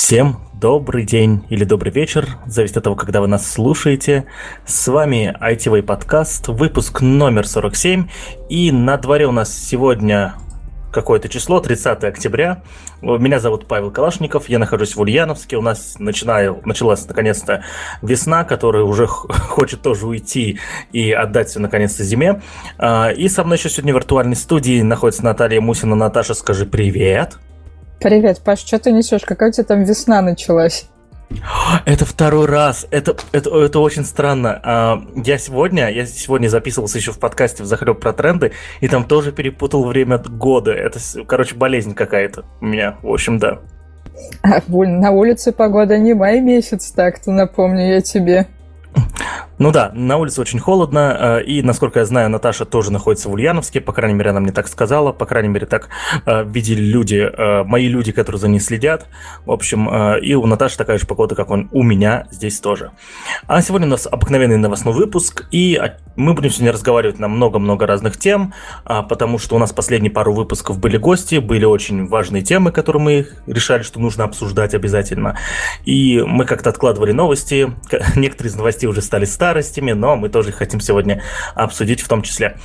Всем добрый день или добрый вечер, зависит от того, когда вы нас слушаете. С вами ITV подкаст, выпуск номер 47, и на дворе у нас сегодня какое-то число, 30 октября. Меня зовут Павел Калашников, я нахожусь в Ульяновске. У нас начинаю, началась наконец-то весна, которая уже хочет тоже уйти и отдать все наконец-то зиме. А, и со мной еще сегодня в виртуальной студии находится Наталья Мусина. Наташа, скажи привет. Привет, Паш, что ты несешь? Какая у тебя там весна началась? Это второй раз. Это, это, это очень странно. А, я сегодня, я сегодня записывался еще в подкасте в захлеб про тренды, и там тоже перепутал время года. Это, короче, болезнь какая-то у меня. В общем, да. А, на улице погода не май месяц, так-то напомню я тебе. Ну да, на улице очень холодно, э, и, насколько я знаю, Наташа тоже находится в Ульяновске, по крайней мере, она мне так сказала, по крайней мере, так э, видели люди, э, мои люди, которые за ней следят, в общем, и у Наташи такая же погода, как он у меня здесь тоже. А сегодня у нас обыкновенный новостной выпуск, и мы будем сегодня разговаривать на много-много разных тем, потому что у нас последние пару выпусков были гости, были очень важные темы, которые мы решали, что нужно обсуждать обязательно, и мы как-то откладывали новости, некоторые из новостей уже стали старыми, старостями, но мы тоже хотим сегодня обсудить в том числе.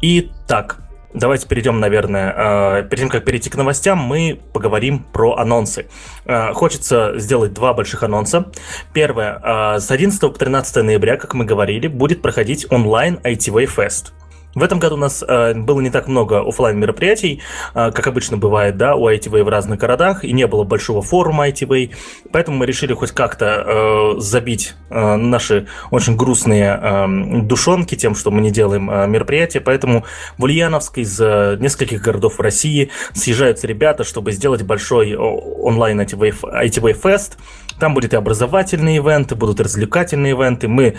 Итак, Давайте перейдем, наверное, э, перед тем, как перейти к новостям, мы поговорим про анонсы. Э, хочется сделать два больших анонса. Первое. Э, с 11 по 13 ноября, как мы говорили, будет проходить онлайн ITV Fest. В этом году у нас э, было не так много офлайн мероприятий, э, как обычно бывает, да, у ITV в разных городах, и не было большого форума ITV, поэтому мы решили хоть как-то э, забить э, наши очень грустные э, душонки тем, что мы не делаем э, мероприятия, поэтому в Ульяновск из э, нескольких городов России съезжаются ребята, чтобы сделать большой онлайн ITV, ITV Fest, там будут и образовательные ивенты, будут развлекательные ивенты. Мы,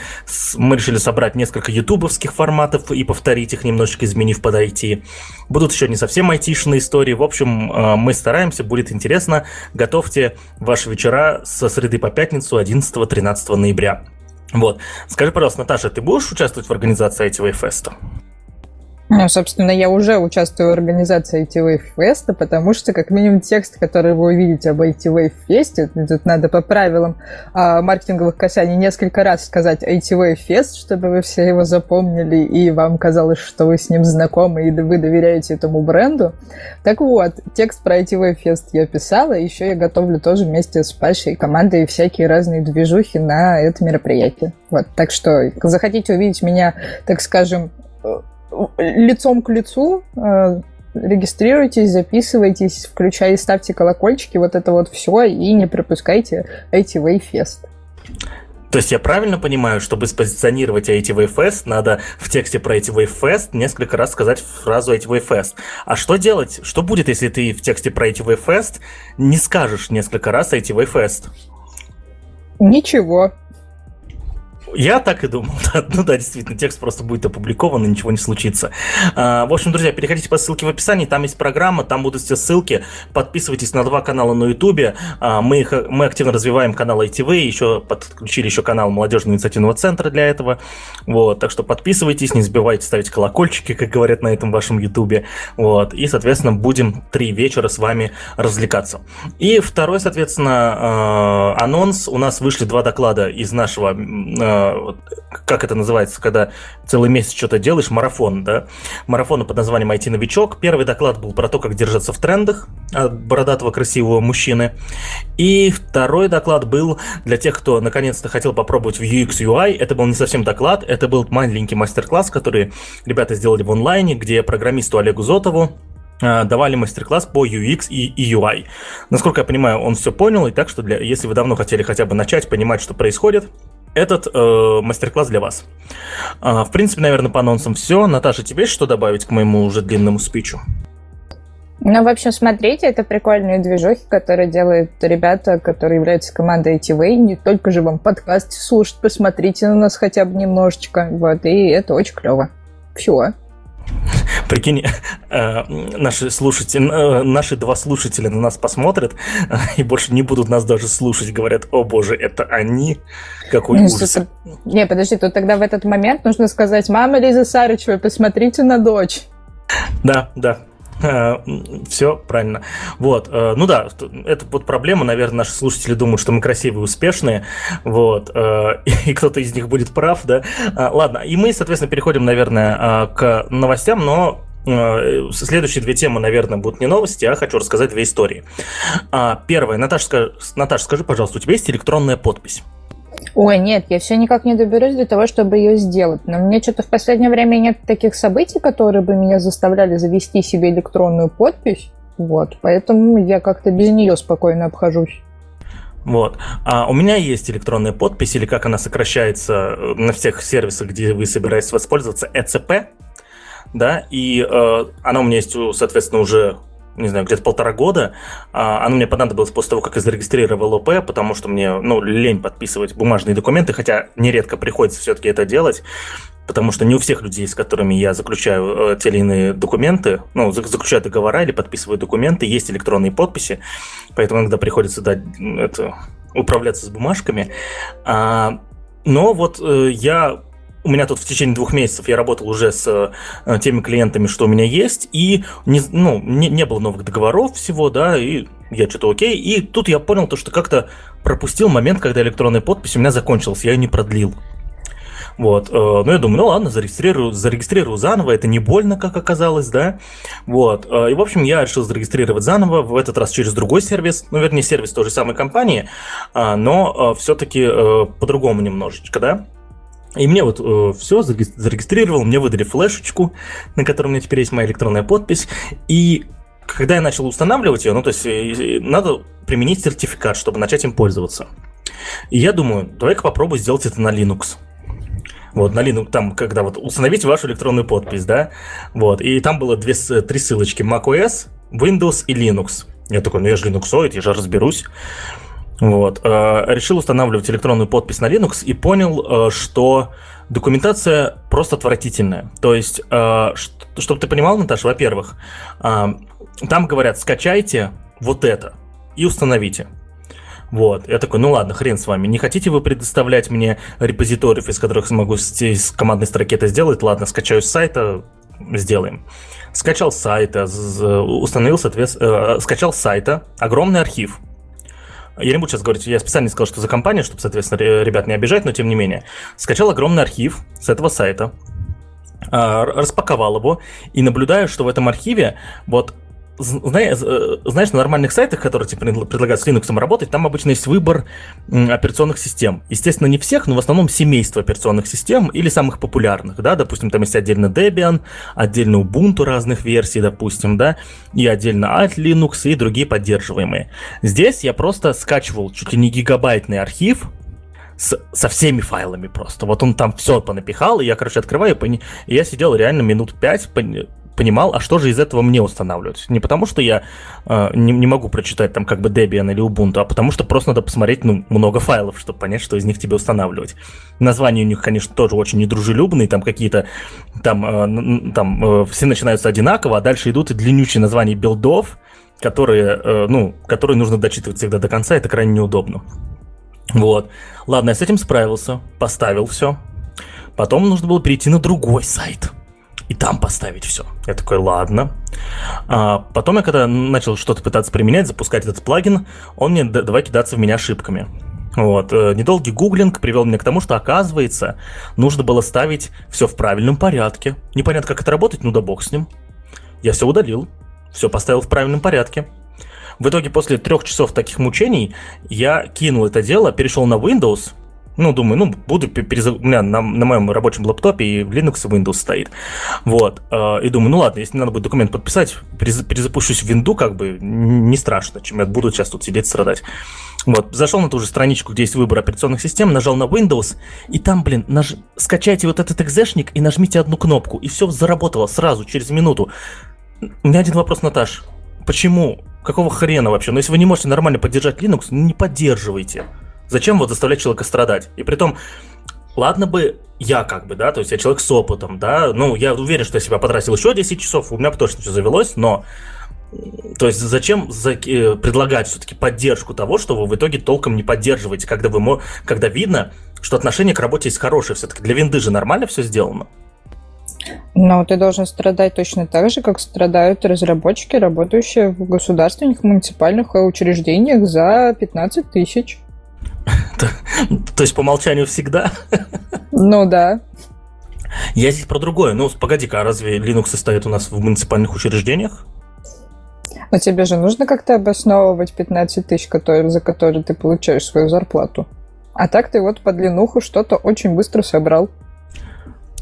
мы решили собрать несколько ютубовских форматов и повторить их, немножечко изменив под IT. Будут еще не совсем айтишные истории. В общем, э, мы стараемся, будет интересно. Готовьте ваши вечера со среды по пятницу 11-13 ноября. Вот. Скажи, пожалуйста, Наташа, ты будешь участвовать в организации ITV феста? Ну, собственно, я уже участвую в организации ITV Fest, потому что, как минимум, текст, который вы увидите об ITV Fest, тут надо по правилам а, маркетинговых касаний несколько раз сказать ITV Fest, чтобы вы все его запомнили, и вам казалось, что вы с ним знакомы, и вы доверяете этому бренду. Так вот, текст про ITV Fest я писала, еще я готовлю тоже вместе с Пашей командой всякие разные движухи на это мероприятие. Вот, так что захотите увидеть меня, так скажем, лицом к лицу, э, регистрируйтесь, записывайтесь, включайте, ставьте колокольчики, вот это вот все, и не пропускайте ITV Fest. То есть я правильно понимаю, чтобы спозиционировать ITV Fest, надо в тексте про ITV Fest несколько раз сказать фразу ITV Fest. А что делать? Что будет, если ты в тексте про ITV Fest не скажешь несколько раз ITV Fest? Ничего. Я так и думал. Да. Ну да, действительно, текст просто будет опубликован, и ничего не случится. А, в общем, друзья, переходите по ссылке в описании, там есть программа, там будут все ссылки. Подписывайтесь на два канала на Ютубе. А, мы, их, мы активно развиваем канал ITV, еще подключили еще канал Молодежного инициативного центра для этого. Вот, так что подписывайтесь, не забывайте ставить колокольчики, как говорят на этом вашем Ютубе. Вот, и, соответственно, будем три вечера с вами развлекаться. И второй, соответственно, а, анонс. У нас вышли два доклада из нашего как это называется, когда целый месяц что-то делаешь, марафон, да? Марафон под названием IT-новичок. Первый доклад был про то, как держаться в трендах от бородатого красивого мужчины. И второй доклад был для тех, кто наконец-то хотел попробовать в UX UI. Это был не совсем доклад, это был маленький мастер-класс, который ребята сделали в онлайне, где программисту Олегу Зотову а, давали мастер-класс по UX и UI. Насколько я понимаю, он все понял, и так что для, если вы давно хотели хотя бы начать понимать, что происходит, этот э, мастер-класс для вас. А, в принципе, наверное, по анонсам все. Наташа, тебе есть что добавить к моему уже длинному спичу? Ну, в общем, смотрите, это прикольные движухи, которые делают ребята, которые являются командой ITV. Не только же вам подкаст слушать, посмотрите на нас хотя бы немножечко. Вот, и это очень клево. Все. Прикинь, э, наши слушатели, э, наши два слушателя на нас посмотрят э, и больше не будут нас даже слушать. Говорят, о боже, это они. Какой ну, ужас. Это... Не, подожди, то тогда в этот момент нужно сказать, мама Лиза Сарычева, посмотрите на дочь. Да, да, Все правильно. Вот, э, ну да, это вот проблема, наверное, наши слушатели думают, что мы красивые, успешные, вот, э, и кто-то из них будет прав, да. А, ладно, и мы, соответственно, переходим, наверное, к новостям, но э, Следующие две темы, наверное, будут не новости, а хочу рассказать две истории. А, первая. Наташа, Наташа, скажи, пожалуйста, у тебя есть электронная подпись? Ой, нет, я все никак не доберусь для того, чтобы ее сделать. Но мне что-то в последнее время нет таких событий, которые бы меня заставляли завести себе электронную подпись. Вот, поэтому я как-то без нее спокойно обхожусь. Вот. А у меня есть электронная подпись, или как она сокращается э, на всех сервисах, где вы собираетесь воспользоваться, ЭЦП. Да, и э, она у меня есть, соответственно, уже не знаю, где-то полтора года. А, оно мне понадобилось после того, как я зарегистрировал ОП, потому что мне, ну, лень подписывать бумажные документы, хотя нередко приходится все-таки это делать, потому что не у всех людей, с которыми я заключаю э, те или иные документы, ну, заключаю договора или подписываю документы, есть электронные подписи, поэтому иногда приходится дать это, управляться с бумажками. А, но вот э, я у меня тут в течение двух месяцев я работал уже с э, теми клиентами, что у меня есть, и не, ну, не, не было новых договоров всего, да, и я что-то окей. И тут я понял то, что как-то пропустил момент, когда электронная подпись у меня закончилась, я ее не продлил. Вот, э, ну я думаю, ну ладно, зарегистрирую, зарегистрирую заново, это не больно, как оказалось, да. Вот, э, и в общем я решил зарегистрировать заново, в этот раз через другой сервис, ну вернее сервис той же самой компании, э, но э, все-таки э, по-другому немножечко, да. И мне вот э, все зарегистрировал, мне выдали флешечку, на которой у меня теперь есть моя электронная подпись. И когда я начал устанавливать ее, ну то есть э, надо применить сертификат, чтобы начать им пользоваться. И я думаю, давай-ка попробую сделать это на Linux. Вот, на Linux, там, когда вот установить вашу электронную подпись, да, вот, и там было две, три ссылочки, macOS, Windows и Linux. Я такой, ну я же линуксоид, я же разберусь. Вот. Э, решил устанавливать электронную подпись на Linux и понял, э, что документация просто отвратительная. То есть, э, чтобы ты понимал, Наташа, во-первых, там говорят, скачайте вот это и установите. Вот, я такой, ну ладно, хрен с вами. Не хотите вы предоставлять мне репозиториев, из которых смогу с командной строки это сделать? Ладно, скачаю с сайта, сделаем. Скачал с сайта, установил, соответственно, скачал с сайта огромный архив я не буду сейчас говорить, я специально не сказал, что за компания, чтобы, соответственно, ребят не обижать, но тем не менее. Скачал огромный архив с этого сайта, а, распаковал его и наблюдаю, что в этом архиве вот знаешь, э, знаешь, на нормальных сайтах, которые тебе предлагают с Linux работать, там обычно есть выбор операционных систем. Естественно, не всех, но в основном семейство операционных систем или самых популярных, да, допустим, там есть отдельно Debian, отдельно Ubuntu разных версий, допустим, да, и отдельно Alt Linux и другие поддерживаемые. Здесь я просто скачивал чуть ли не гигабайтный архив, с, со всеми файлами просто. Вот он там все понапихал, и я, короче, открываю, и я сидел реально минут пять, понимал, а что же из этого мне устанавливать. Не потому, что я э, не, не могу прочитать там как бы Debian или Ubuntu, а потому что просто надо посмотреть ну, много файлов, чтобы понять, что из них тебе устанавливать. Названия у них, конечно, тоже очень недружелюбные, там какие-то, там, э, там э, все начинаются одинаково, а дальше идут и длиннючие названия билдов, которые, э, ну, которые нужно дочитывать всегда до конца, это крайне неудобно. Вот. Ладно, я с этим справился, поставил все. Потом нужно было перейти на другой сайт – и там поставить все. Я такой, ладно. А потом я когда начал что-то пытаться применять, запускать этот плагин, он мне давай кидаться в меня ошибками. Вот. Э, недолгий гуглинг привел меня к тому, что, оказывается, нужно было ставить все в правильном порядке. Непонятно, как это работать, ну да бог с ним. Я все удалил, все поставил в правильном порядке. В итоге, после трех часов таких мучений, я кинул это дело, перешел на Windows, ну, думаю, ну, буду перез... у меня на, на моем рабочем лаптопе и Linux и Windows стоит. Вот. Э, и думаю, ну ладно, если надо будет документ подписать, перез... перезапущусь в винду, как бы не страшно, чем я буду сейчас тут сидеть страдать. Вот, зашел на ту же страничку, где есть выбор операционных систем, нажал на Windows, и там, блин, наж... скачайте вот этот экзешник и нажмите одну кнопку, и все заработало сразу, через минуту. У меня один вопрос, Наташ. Почему? Какого хрена вообще? Но ну, если вы не можете нормально поддержать Linux, не поддерживайте. Зачем вот заставлять человека страдать? И при том, ладно бы я как бы, да, то есть я человек с опытом, да, ну, я уверен, что я себя потратил еще 10 часов, у меня бы точно все завелось, но то есть зачем за, э, предлагать все-таки поддержку того, что вы в итоге толком не поддерживаете, когда, вы, когда видно, что отношение к работе есть хорошее, все-таки для винды же нормально все сделано? Но ты должен страдать точно так же, как страдают разработчики, работающие в государственных муниципальных учреждениях за 15 тысяч. То есть по умолчанию всегда? Ну да. Я здесь про другое. Ну, погоди-ка, а разве Linux состоит у нас в муниципальных учреждениях? Но тебе же нужно как-то обосновывать 15 тысяч, которые, за которые ты получаешь свою зарплату. А так ты вот по длинуху что-то очень быстро собрал.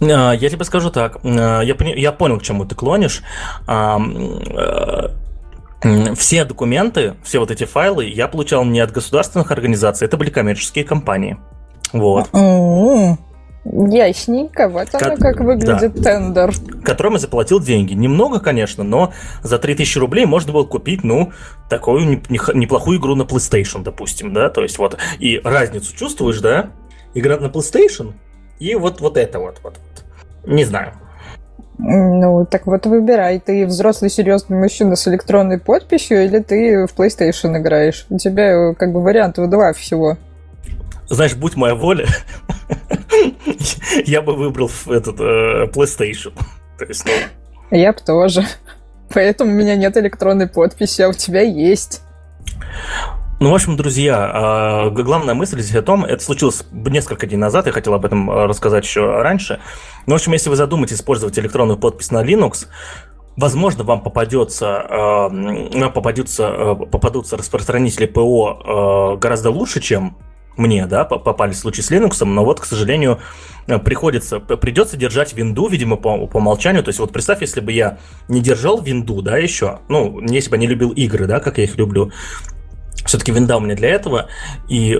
А, я тебе скажу так. А, я, я понял, к чему ты клонишь. Все документы, все вот эти файлы я получал не от государственных организаций, это были коммерческие компании. Вот. Mm-hmm. Ясненько, вот оно как, как выглядит да. тендер. Которым я заплатил деньги. Немного, конечно, но за 3000 рублей можно было купить, ну, такую неплохую игру на PlayStation, допустим, да, то есть вот, и разницу чувствуешь, да, игра на PlayStation, и вот, вот это вот, вот, вот. Не знаю. Ну, так вот выбирай, ты взрослый серьезный мужчина с электронной подписью или ты в PlayStation играешь? У тебя как бы вариантов два всего. Знаешь, будь моя воля, я бы выбрал этот э, PlayStation. То есть, ну... Я бы тоже. Поэтому у меня нет электронной подписи, а у тебя есть. Ну, в общем, друзья, а, главная мысль здесь о том, это случилось несколько дней назад, я хотел об этом э, рассказать еще раньше. Ну, в общем, если вы задумаетесь использовать электронную подпись на Linux, возможно, вам попадется, э, попадется, попадутся распространители ПО гораздо лучше, чем мне, да, попали случаи с Linux, но вот, к сожалению, приходится, придется держать винду, видимо, по, по умолчанию. То есть вот представь, если бы я не держал винду, да, еще, ну, если бы я не любил игры, да, как я их люблю, все-таки винда у меня для этого, и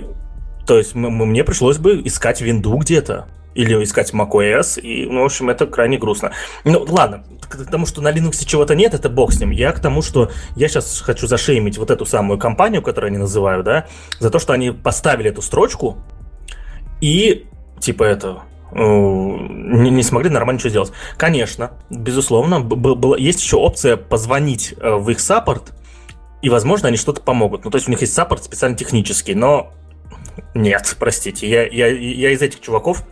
то есть мне пришлось бы искать винду где-то, или искать macOS, и, ну, в общем, это крайне грустно. Ну, ладно, к тому, что на Linux чего-то нет, это бог с ним. Я к тому, что я сейчас хочу зашеймить вот эту самую компанию, которую они называют, да, за то, что они поставили эту строчку и, типа, это, не, не смогли нормально ничего сделать. Конечно, безусловно, была, есть еще опция позвонить э, в их саппорт, и, возможно, они что-то помогут. Ну, то есть у них есть саппорт специально технический, но нет, простите, я, я, я из этих чуваков,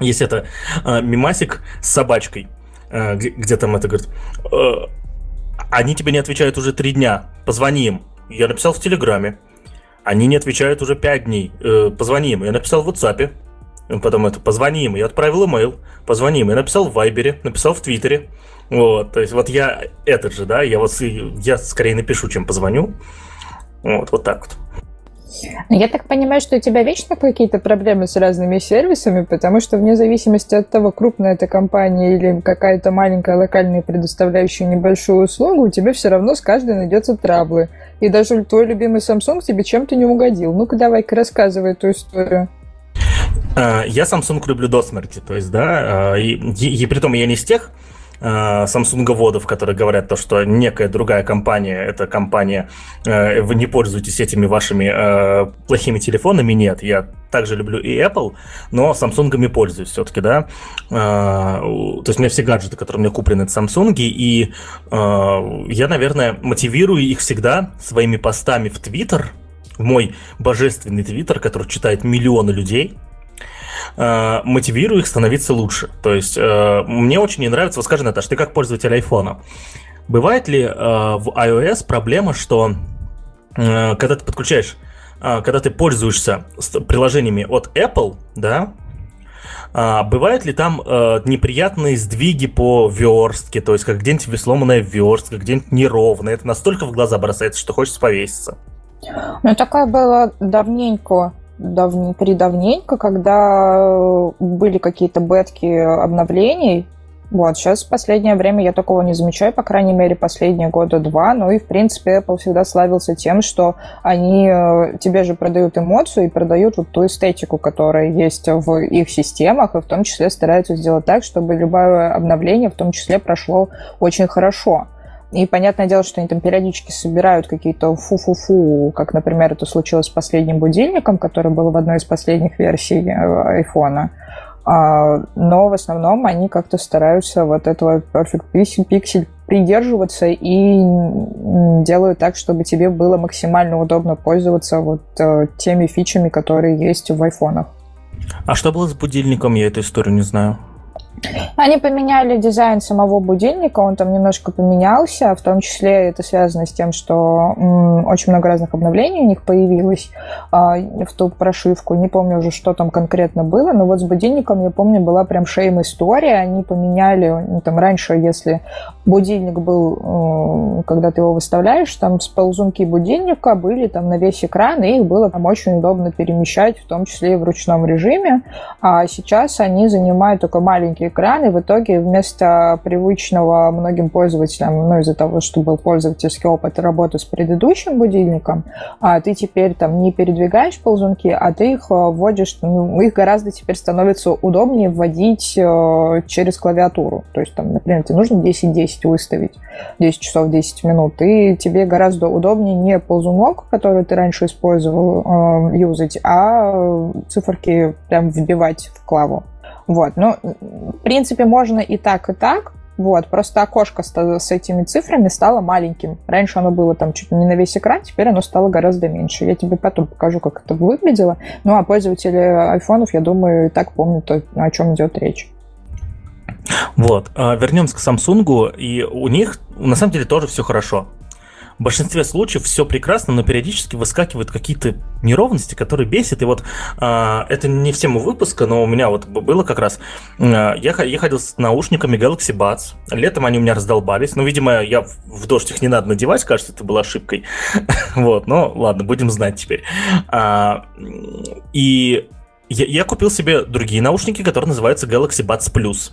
есть это э, мимасик с собачкой, э, где, где там это говорит, э, они тебе не отвечают уже три дня, позвони им. Я написал в Телеграме. Они не отвечают уже пять дней. Э, позвони им. Я написал в WhatsApp. Потом это позвони им. Я отправил имейл. Позвони им. Я написал в Вайбере. Написал в Твиттере. Вот, то есть вот я этот же, да, я вот я скорее напишу, чем позвоню. Вот, вот так вот. Ну, я так понимаю, что у тебя вечно какие-то проблемы с разными сервисами, потому что вне зависимости от того, крупная это компания или какая-то маленькая локальная, предоставляющая небольшую услугу, у тебя все равно с каждой найдется траблы. И даже твой любимый Samsung тебе чем-то не угодил. Ну-ка давай-ка рассказывай эту историю. А, я Samsung люблю до смерти, то есть, да, а, и, и, и при том я не из тех, Э, самсунговодов, которые говорят то, что некая другая компания, эта компания, э, вы не пользуетесь этими вашими э, плохими телефонами, нет, я также люблю и Apple, но Samsung пользуюсь все-таки, да. То есть у меня все гаджеты, которые у меня куплены, это Samsung, и я, наверное, мотивирую их всегда своими постами в Twitter, в мой божественный Твиттер, который читает миллионы людей, э, мотивирую их становиться лучше. То есть э, мне очень не нравится, вот скажи, Наташ, ты как пользователь айфона, бывает ли э, в iOS проблема, что э, когда ты подключаешь, э, когда ты пользуешься приложениями от Apple, да, а, бывают ли там э, неприятные сдвиги по верстке, то есть как где-нибудь сломанная верстка, где-нибудь неровная, это настолько в глаза бросается, что хочется повеситься? Ну, такая была давненько давне, передавненько, когда э, были какие-то бетки обновлений. Вот, сейчас в последнее время я такого не замечаю, по крайней мере, последние года два. Ну и, в принципе, Apple всегда славился тем, что они э, тебе же продают эмоцию и продают вот ту эстетику, которая есть в их системах, и в том числе стараются сделать так, чтобы любое обновление в том числе прошло очень хорошо. И понятное дело, что они там периодически собирают какие-то фу-фу-фу, как, например, это случилось с последним будильником, который был в одной из последних версий э, айфона. А, но в основном они как-то стараются вот этого Perfect Pixel придерживаться и делают так, чтобы тебе было максимально удобно пользоваться вот э, теми фичами, которые есть в айфонах. А что было с будильником? Я эту историю не знаю. Они поменяли дизайн самого будильника, он там немножко поменялся, в том числе это связано с тем, что м, очень много разных обновлений у них появилось а, в ту прошивку. Не помню уже, что там конкретно было, но вот с будильником, я помню, была прям шейм-история. Они поменяли, ну, там раньше, если будильник был, э, когда ты его выставляешь, там ползунки будильника были там на весь экран, и их было там очень удобно перемещать, в том числе и в ручном режиме. А сейчас они занимают только маленький экран, и в итоге вместо привычного многим пользователям, ну, из-за того, что был пользовательский опыт работы с предыдущим будильником, а ты теперь там не передвигаешь ползунки, а ты их э, вводишь, ну, их гораздо теперь становится удобнее вводить э, через клавиатуру. То есть, там, например, тебе нужно 10-10 выставить, 10 часов 10 минут, и тебе гораздо удобнее не ползунок, который ты раньше использовал, э, юзать, а циферки прям вбивать в клаву. Вот, ну, в принципе, можно и так, и так. Вот, просто окошко с этими цифрами стало маленьким. Раньше оно было там чуть не на весь экран, теперь оно стало гораздо меньше. Я тебе потом покажу, как это выглядело. Ну, а пользователи айфонов, я думаю, и так помнят, о чем идет речь. Вот, а, вернемся к Samsung, и у них на самом деле тоже все хорошо в большинстве случаев все прекрасно, но периодически выскакивают какие-то неровности, которые бесят. И вот а, это не в тему выпуска, но у меня вот было как раз. А, я, я ходил с наушниками Galaxy Buds. Летом они у меня раздолбались. Ну, видимо, я в дождь их не надо надевать, кажется, это было ошибкой. вот, но ладно, будем знать теперь. А, и я, я купил себе другие наушники, которые называются Galaxy Buds Plus.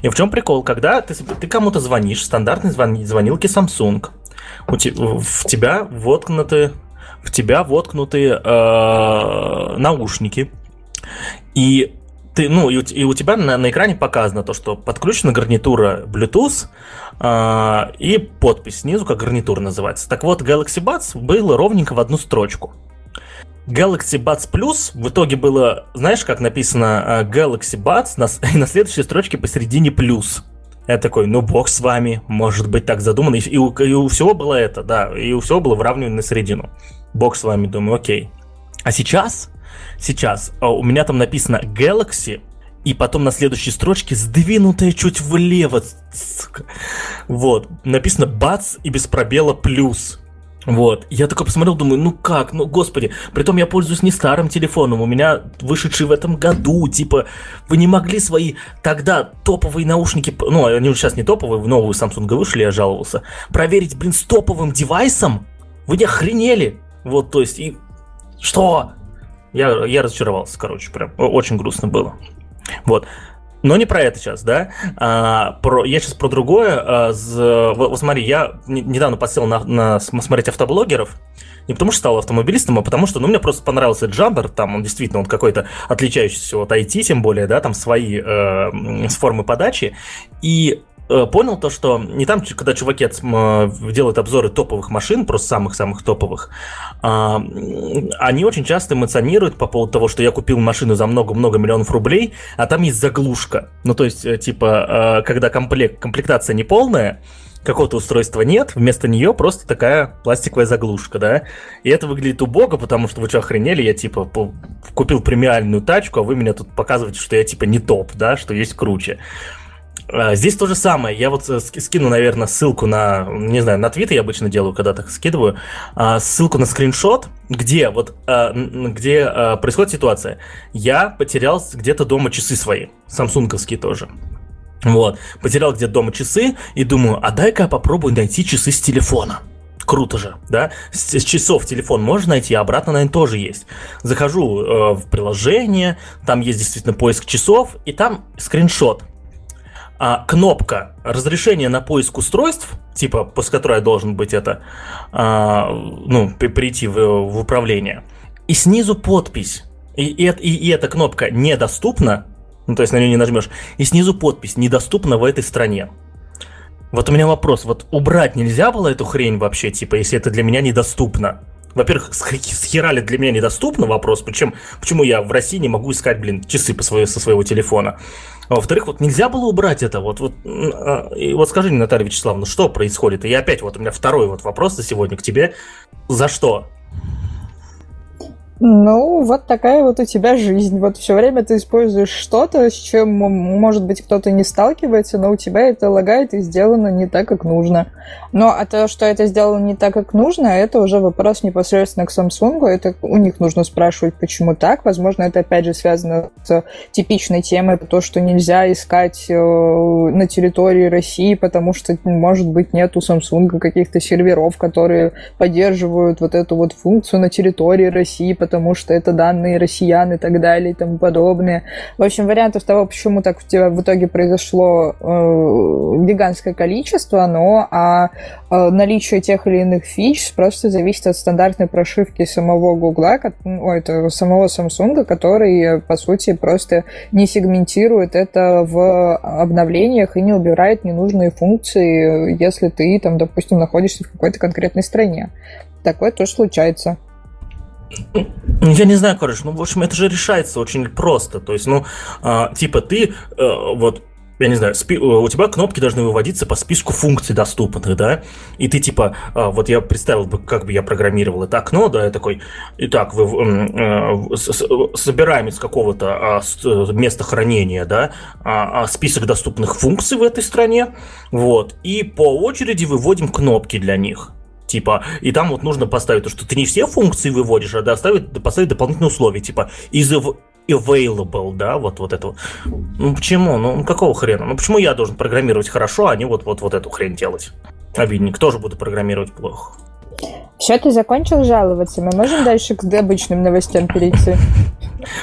И в чем прикол? Когда ты, ты кому-то звонишь, стандартной звон, звонилки Samsung, у te, в тебя воткнуты в тебя воткнуты э, наушники, и ты, ну, и и у тебя на, на экране показано то, что подключена гарнитура Bluetooth э, и подпись снизу, как гарнитура называется. Так вот, Galaxy Buds было ровненько в одну строчку. Galaxy Buds Plus в итоге было, знаешь, как написано э, Galaxy Buds, на, и на следующей строчке посередине плюс. Я такой, ну бог с вами, может быть так задумано. И, и, у, и у всего было это, да, и у всего было выравнивание на середину. Бог с вами, думаю, окей. А сейчас, сейчас а, у меня там написано Galaxy, и потом на следующей строчке сдвинутая чуть влево. Вот, написано бац и без пробела плюс. Вот. Я такой посмотрел, думаю, ну как, ну господи. Притом я пользуюсь не старым телефоном, у меня вышедший в этом году, типа, вы не могли свои тогда топовые наушники, ну, они уже сейчас не топовые, в новую Samsung вышли, я жаловался, проверить, блин, с топовым девайсом? Вы не охренели? Вот, то есть, и что? Я, я разочаровался, короче, прям очень грустно было. Вот. Но не про это сейчас, да? А, про, я сейчас про другое. А, з, вот, вот смотри, я недавно подсел на, на смотреть автоблогеров. Не потому что стал автомобилистом, а потому что, ну, мне просто понравился джамбер, там он действительно, он какой-то отличающийся от IT, тем более, да, там свои э, формы подачи. И понял то, что не там, когда чуваки делают обзоры топовых машин, просто самых-самых топовых, а, они очень часто эмоционируют по поводу того, что я купил машину за много-много миллионов рублей, а там есть заглушка. Ну, то есть, э, типа, э, когда комплект, комплектация не полная, какого-то устройства нет, вместо нее просто такая пластиковая заглушка, да. И это выглядит убого, потому что вы что, охренели, я типа купил премиальную тачку, а вы меня тут показываете, что я типа не топ, да, что есть круче. А, здесь то же самое. Я вот э, скину, наверное, ссылку на, не знаю, на твиттер я обычно делаю, когда так скидываю, а, ссылку на скриншот, где вот, а, где происходит ситуация. Я потерял где-то дома часы свои, самсунговские тоже. Вот, потерял где-то дома часы и думаю, а дай-ка я попробую найти часы с телефона. Круто же, да? С, с часов телефон можно найти, а обратно, наверное, тоже есть. Захожу э, в приложение, там есть действительно поиск часов, и там скриншот а, кнопка разрешения на поиск устройств, типа, после которой должен быть это, а, ну, прийти в, в управление, и снизу подпись. И, и, и эта кнопка недоступна, ну, то есть на нее не нажмешь, и снизу подпись недоступна в этой стране. Вот у меня вопрос, вот убрать нельзя было эту хрень вообще, типа, если это для меня недоступно? Во-первых, схерали для меня недоступно вопрос, почему, почему я в России не могу искать, блин, часы по своей, со своего телефона. А во-вторых, вот нельзя было убрать это. Вот, вот, а, и вот скажи мне, Наталья Вячеславовна, что происходит? И опять вот у меня второй вот вопрос за сегодня к тебе. За что? Ну, вот такая вот у тебя жизнь. Вот все время ты используешь что-то, с чем, может быть, кто-то не сталкивается, но у тебя это лагает и сделано не так, как нужно. Но а то, что это сделано не так, как нужно, это уже вопрос непосредственно к Samsung. Это у них нужно спрашивать, почему так. Возможно, это опять же связано с типичной темой, то, что нельзя искать э, на территории России, потому что, может быть, нет у Samsung каких-то серверов, которые поддерживают вот эту вот функцию на территории России, потому что это данные россиян и так далее и тому подобное. В общем, вариантов того, почему так в итоге произошло э, гигантское количество, но а э, наличие тех или иных фич просто зависит от стандартной прошивки самого Гугла, ой, это самого Samsung, который, по сути, просто не сегментирует это в обновлениях и не убирает ненужные функции, если ты, там, допустим, находишься в какой-то конкретной стране. Такое тоже случается. Ну, я не знаю, короче, ну, в общем, это же решается очень просто. То есть, ну, а, типа, ты, а, вот, я не знаю, спи- э, у тебя кнопки должны выводиться по списку функций доступных, да, и ты типа, а, вот я представил бы, как бы я программировал это окно, да, я такой, итак, вы э, собираем из какого-то а, с, места хранения, да, а, список доступных функций в этой стране, вот, и по очереди выводим кнопки для них, Типа, и там вот нужно поставить то, что ты не все функции выводишь, а доставить, поставить дополнительные условия, типа, из available, да, вот, вот это. Ну почему? Ну какого хрена? Ну почему я должен программировать хорошо, а не вот, вот, вот эту хрень делать? Обидник, тоже буду программировать плохо. Все, ты закончил жаловаться? Мы можем дальше к обычным новостям перейти?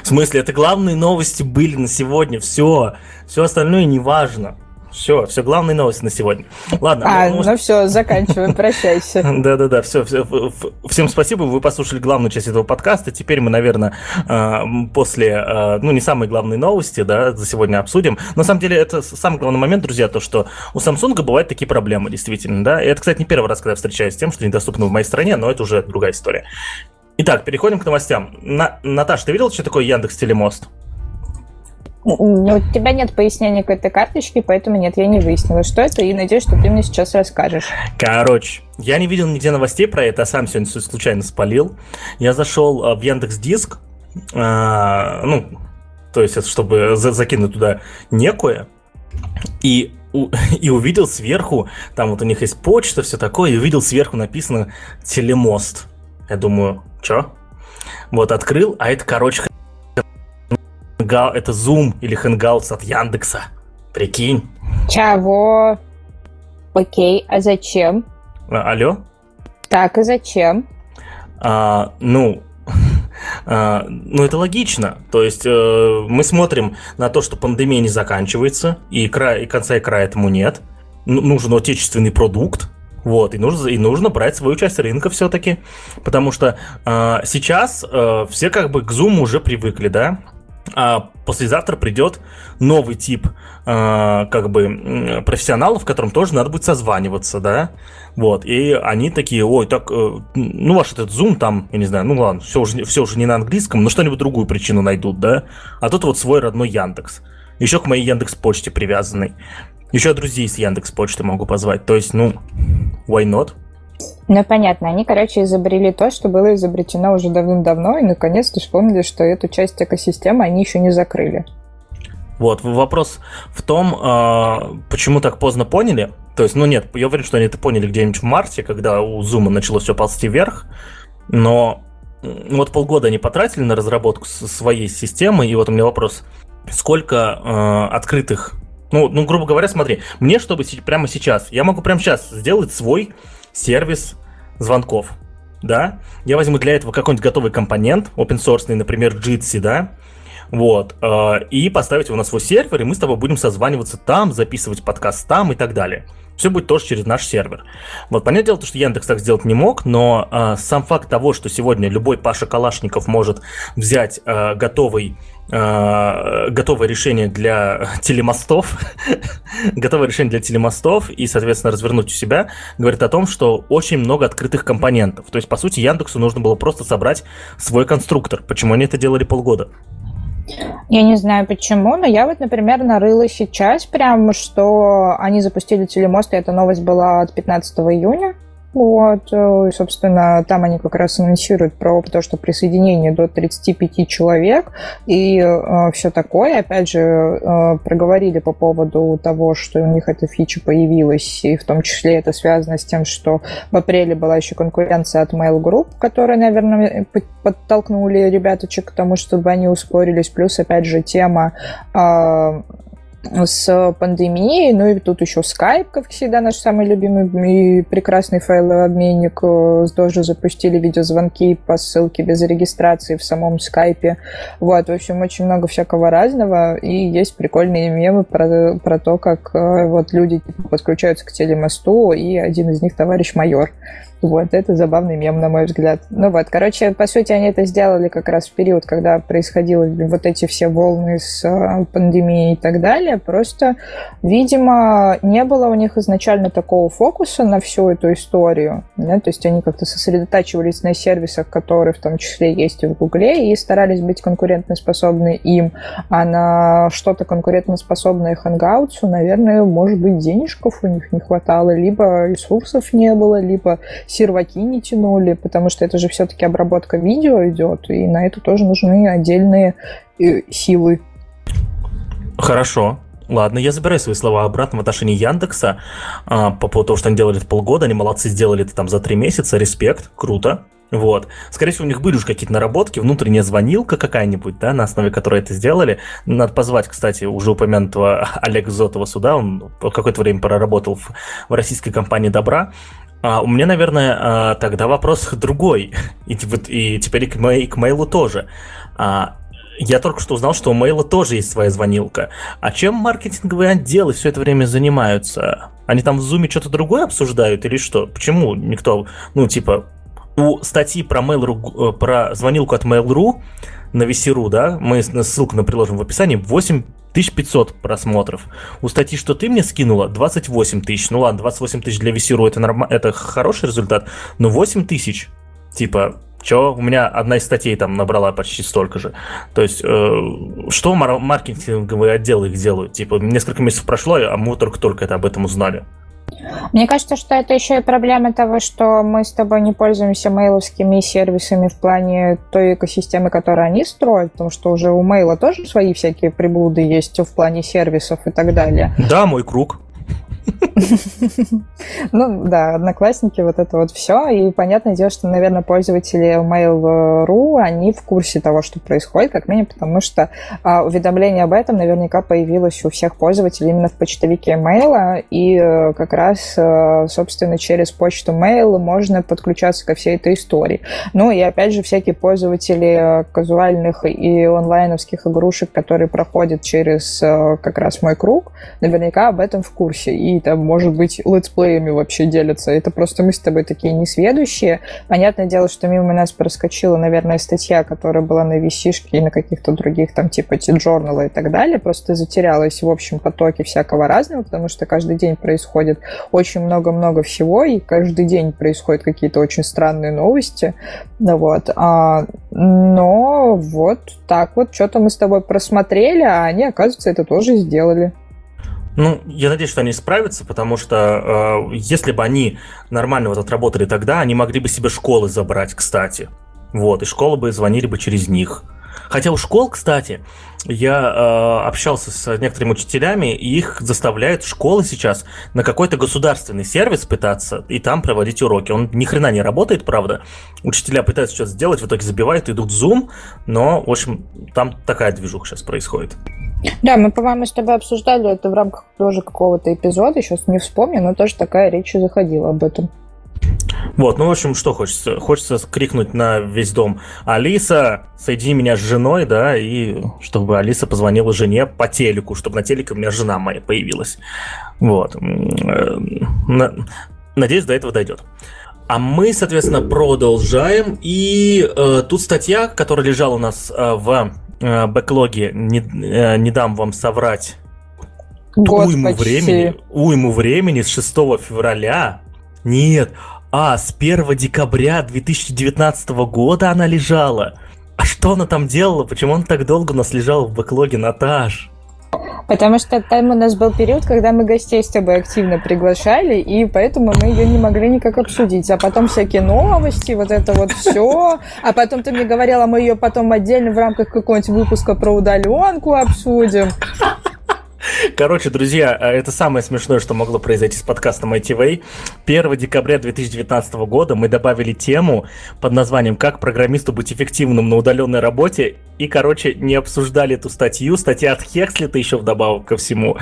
В смысле, это главные новости были на сегодня. Все. Все остальное не важно. Все, все, главные новости на сегодня. Ладно. А, ну, ну все, заканчиваем, прощайся. Да-да-да, все, все, всем спасибо, вы послушали главную часть этого подкаста. Теперь мы, наверное, а, после, а, ну, не самые главные новости, да, за сегодня обсудим. На самом деле, это самый главный момент, друзья, то, что у Samsung бывают такие проблемы, действительно, да. И это, кстати, не первый раз, когда я встречаюсь с тем, что недоступно в моей стране, но это уже другая история. Итак, переходим к новостям. На, Наташа, ты видел, что такое Яндекс Телемост? У тебя нет пояснения к этой карточке, поэтому нет, я не выяснила, что это, и надеюсь, что ты мне сейчас расскажешь. Короче, я не видел нигде новостей про это, а сам сегодня случайно спалил. Я зашел а, в Яндекс Диск, а, ну, то есть, чтобы закинуть туда некое, и и увидел сверху, там вот у них есть почта, все такое, и увидел сверху написано «Телемост». Я думаю, чё? Вот открыл, а это, короче, это Zoom или Hangouts от Яндекса. Прикинь. Чего? Окей, а зачем? А, алло? Так, и зачем? А, ну, а, ну, это логично. То есть э, мы смотрим на то, что пандемия не заканчивается, и, края, и конца и края этому нет. Н- нужен отечественный продукт, вот, и нужно, и нужно брать свою часть рынка все-таки. Потому что э, сейчас э, все как бы к Zoom уже привыкли, да? А послезавтра придет новый тип э, как бы профессионалов, в котором тоже надо будет созваниваться, да, вот, и они такие, ой, так, э, ну ваш этот Zoom там, я не знаю, ну ладно, все уже, все уже не на английском, но что-нибудь другую причину найдут, да, а тут вот свой родной Яндекс, еще к моей Яндекс Почте привязанный, еще друзей с Яндекс Почты могу позвать, то есть, ну, why not? Ну, понятно. Они, короче, изобрели то, что было изобретено уже давным-давно, и наконец-то вспомнили, что эту часть экосистемы они еще не закрыли. Вот, вопрос в том, а, почему так поздно поняли. То есть, ну нет, я уверен, что они это поняли где-нибудь в марте, когда у Zoom начало все ползти вверх, но вот полгода они потратили на разработку своей системы, и вот у меня вопрос, сколько э, открытых, ну, ну, грубо говоря, смотри, мне, чтобы прямо сейчас, я могу прямо сейчас сделать свой сервис звонков, да, я возьму для этого какой-нибудь готовый компонент, open source, например, Jitsi, да, вот, э, и поставить его на свой сервер, и мы с тобой будем созваниваться там, записывать подкаст там и так далее. Все будет тоже через наш сервер. Вот, понятное дело, что Яндекс так сделать не мог, но э, сам факт того, что сегодня любой Паша Калашников может взять э, готовый готовое решение для телемостов, готовое решение для телемостов и, соответственно, развернуть у себя, говорит о том, что очень много открытых компонентов. То есть, по сути, Яндексу нужно было просто собрать свой конструктор. Почему они это делали полгода? Я не знаю почему, но я вот, например, нарыла сейчас прям, что они запустили телемост, и эта новость была от 15 июня. Вот, э, собственно, там они как раз анонсируют про то, что присоединение до 35 человек и э, все такое. Опять же, э, проговорили по поводу того, что у них эта фича появилась, и в том числе это связано с тем, что в апреле была еще конкуренция от Mail Group, которая, наверное, подтолкнули ребяточек к тому, чтобы они ускорились. Плюс, опять же, тема э, с пандемией, ну и тут еще Skype, как всегда, наш самый любимый и прекрасный файлообменник. С Дожи запустили видеозвонки по ссылке без регистрации в самом Skype. Вот, в общем, очень много всякого разного, и есть прикольные мемы про, про то, как э, вот люди подключаются к телемосту, и один из них товарищ майор. Вот, это забавный мем, на мой взгляд. Ну вот, короче, по сути, они это сделали как раз в период, когда происходили вот эти все волны с э, пандемией и так далее. Просто, видимо, не было у них изначально такого фокуса на всю эту историю. Да? То есть они как-то сосредотачивались на сервисах, которые в том числе есть и в Гугле, и старались быть конкурентоспособны им. А на что-то конкурентоспособное Hangouts, наверное, может быть, денежков у них не хватало, либо ресурсов не было, либо серваки не тянули, потому что это же все-таки обработка видео идет, и на это тоже нужны отдельные э, силы. Хорошо. Ладно, я забираю свои слова обратно в отношении Яндекса а, по поводу того, что они делали это полгода, они молодцы, сделали это там за три месяца, респект, круто. Вот. Скорее всего, у них были уже какие-то наработки, внутренняя звонилка какая-нибудь, да, на основе которой это сделали. Надо позвать, кстати, уже упомянутого Олега Зотова сюда, он какое-то время проработал в, в российской компании «Добра», а, у меня, наверное, а, тогда вопрос другой. И, и теперь к, и к мейлу тоже. А, я только что узнал, что у мейла тоже есть своя звонилка. А чем маркетинговые отделы все это время занимаются? Они там в зуме что-то другое обсуждают или что? Почему никто, ну, типа, у статьи про Mail.ru, э, про звонилку от Mail.ru на VC.ru, да, мы ссылку на приложим в описании, 8 1500 просмотров. У статьи, что ты мне скинула, 28 тысяч. Ну ладно, 28 тысяч для VC.ru это, норм... это хороший результат, но 8 тысяч, типа, Че, у меня одна из статей там набрала почти столько же. То есть, э, что мар- маркетинговые отделы их делают? Типа, несколько месяцев прошло, а мы только-только это об этом узнали. Мне кажется, что это еще и проблема того, что мы с тобой не пользуемся мейловскими сервисами в плане той экосистемы, которую они строят, потому что уже у мейла тоже свои всякие приблуды есть в плане сервисов и так далее. Да, мой круг. Ну да, одноклассники, вот это вот все. И понятное дело, что, наверное, пользователи Mail.ru, они в курсе того, что происходит, как минимум, потому что а, уведомление об этом наверняка появилось у всех пользователей именно в почтовике Mail, и а, как раз, а, собственно, через почту Mail можно подключаться ко всей этой истории. Ну и опять же, всякие пользователи казуальных и онлайновских игрушек, которые проходят через как раз мой круг, наверняка об этом в курсе. И там, может быть, летсплеями вообще делятся. Это просто мы с тобой такие несведущие. Понятное дело, что мимо нас проскочила, наверное, статья, которая была на висишке и на каких-то других, там, типа T-Journal и так далее. Просто затерялась в общем потоке всякого разного, потому что каждый день происходит очень много-много всего, и каждый день происходят какие-то очень странные новости. Ну, вот. А, но вот так вот, что-то мы с тобой просмотрели, а они, оказывается, это тоже сделали. Ну, я надеюсь, что они справятся, потому что э, если бы они нормально вот отработали тогда, они могли бы себе школы забрать, кстати. Вот, и школы бы звонили бы через них. Хотя у школ, кстати, я э, общался с некоторыми учителями, и их заставляют школы сейчас на какой-то государственный сервис пытаться и там проводить уроки. Он ни хрена не работает, правда. Учителя пытаются что-то сделать, в итоге забивают, идут в Zoom, но, в общем, там такая движуха сейчас происходит. Да, мы, по-моему, с тобой обсуждали это в рамках тоже какого-то эпизода, сейчас не вспомню, но тоже такая речь заходила об этом. Вот, ну, в общем, что хочется? Хочется крикнуть на весь дом. Алиса, соедини меня с женой, да, и чтобы Алиса позвонила жене по телеку, чтобы на телеке у меня жена моя появилась. Вот. Э, надеюсь, до этого дойдет. А мы, соответственно, продолжаем. И э, тут статья, которая лежала у нас э, в э, бэклоге, не, э, не дам вам соврать, Год уйму почти. времени, уйму времени с 6 февраля. Нет, а, с 1 декабря 2019 года она лежала. А что она там делала? Почему она так долго у нас лежала в бэклоге, Наташ? Потому что там у нас был период, когда мы гостей с тобой активно приглашали, и поэтому мы ее не могли никак обсудить. А потом всякие новости, вот это вот все. А потом ты мне говорила, мы ее потом отдельно в рамках какого-нибудь выпуска про удаленку обсудим. Короче, друзья, э, это самое смешное, что могло произойти с подкастом ITV. 1 декабря 2019 года мы добавили тему под названием «Как программисту быть эффективным на удаленной работе» и, короче, не обсуждали эту статью. Статья от Хекслита еще вдобавок ко всему.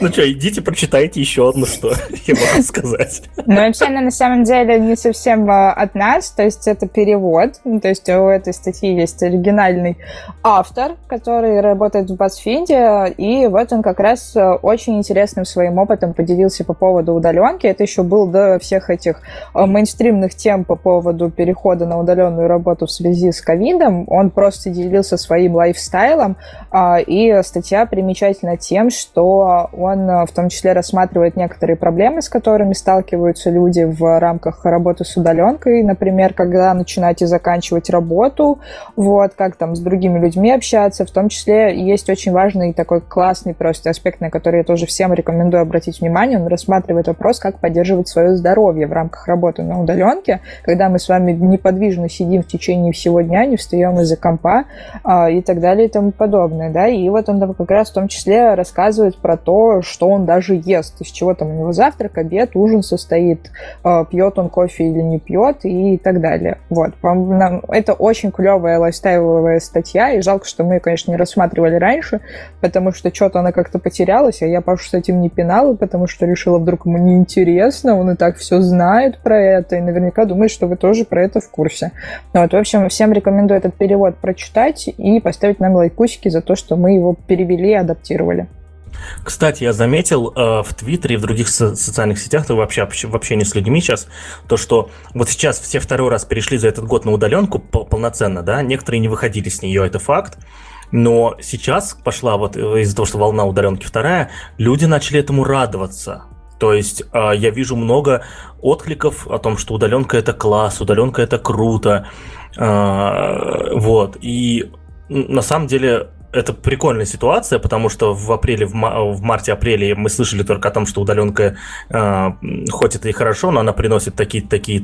Ну что, идите прочитайте еще одну, что я могу сказать. Ну, вообще, она на самом деле не совсем а, от нас, то есть это перевод, ну, то есть у этой статьи есть оригинальный автор, который работает в BuzzFeed, и вот он как раз а, очень интересным своим опытом поделился по поводу удаленки. Это еще был до всех этих а, мейнстримных тем по поводу перехода на удаленную работу в связи с ковидом. Он просто делился своим лайфстайлом, и статья примечательна тем, что он э, в том числе рассматривает некоторые проблемы, с которыми сталкиваются люди в рамках работы с удаленкой, например, когда начинать и заканчивать работу, вот, как там с другими людьми общаться, в том числе есть очень важный такой классный просто аспект, на который я тоже всем рекомендую обратить внимание, он рассматривает вопрос, как поддерживать свое здоровье в рамках работы на удаленке, когда мы с вами неподвижно сидим в течение всего дня, не встаем из-за компа э, и так далее и тому подобное, да, и вот он как раз в том числе рассказывает про то, то, что он даже ест, из чего там у него завтрак, обед, ужин состоит, э, пьет он кофе или не пьет и так далее. Вот. Это очень клевая лайфстайловая статья, и жалко, что мы ее, конечно, не рассматривали раньше, потому что что-то она как-то потерялась, а я Пашу с этим не пинала, потому что решила, вдруг ему неинтересно, он и так все знает про это, и наверняка думает, что вы тоже про это в курсе. Вот, в общем, всем рекомендую этот перевод прочитать и поставить нам лайкусики за то, что мы его перевели и адаптировали. Кстати, я заметил э, в Твиттере и в других со- социальных сетях, ты вообще вообще не с людьми сейчас, то, что вот сейчас все второй раз перешли за этот год на удаленку пол- полноценно, да, некоторые не выходили с нее, это факт, но сейчас пошла вот э, из-за того, что волна удаленки вторая, люди начали этому радоваться. То есть э, я вижу много откликов о том, что удаленка это класс, удаленка это круто, э, вот. И на самом деле это прикольная ситуация, потому что в апреле, в, в марте-апреле мы слышали только о том, что удаленка, э, хоть это и хорошо, но она приносит такие-то такие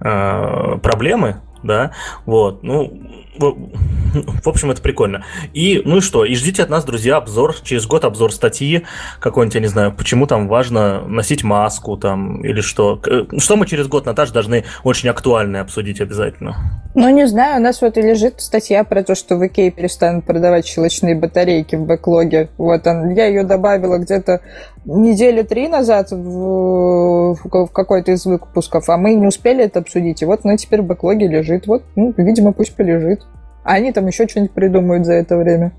э, проблемы, да, вот, ну, в общем, это прикольно. И, ну и что, и ждите от нас, друзья, обзор, через год обзор статьи какой-нибудь, я не знаю, почему там важно носить маску там или что. Что мы через год, Наташа, должны очень актуальное обсудить обязательно? Ну, не знаю, у нас вот и лежит статья про то, что в Икее перестанут продавать щелочные батарейки в бэклоге. Вот, он, я ее добавила где-то недели три назад в, в какой-то из выпусков, а мы не успели это обсудить. И вот она теперь в бэклоге лежит. Вот, ну, видимо, пусть полежит. А они там еще что-нибудь придумают за это время.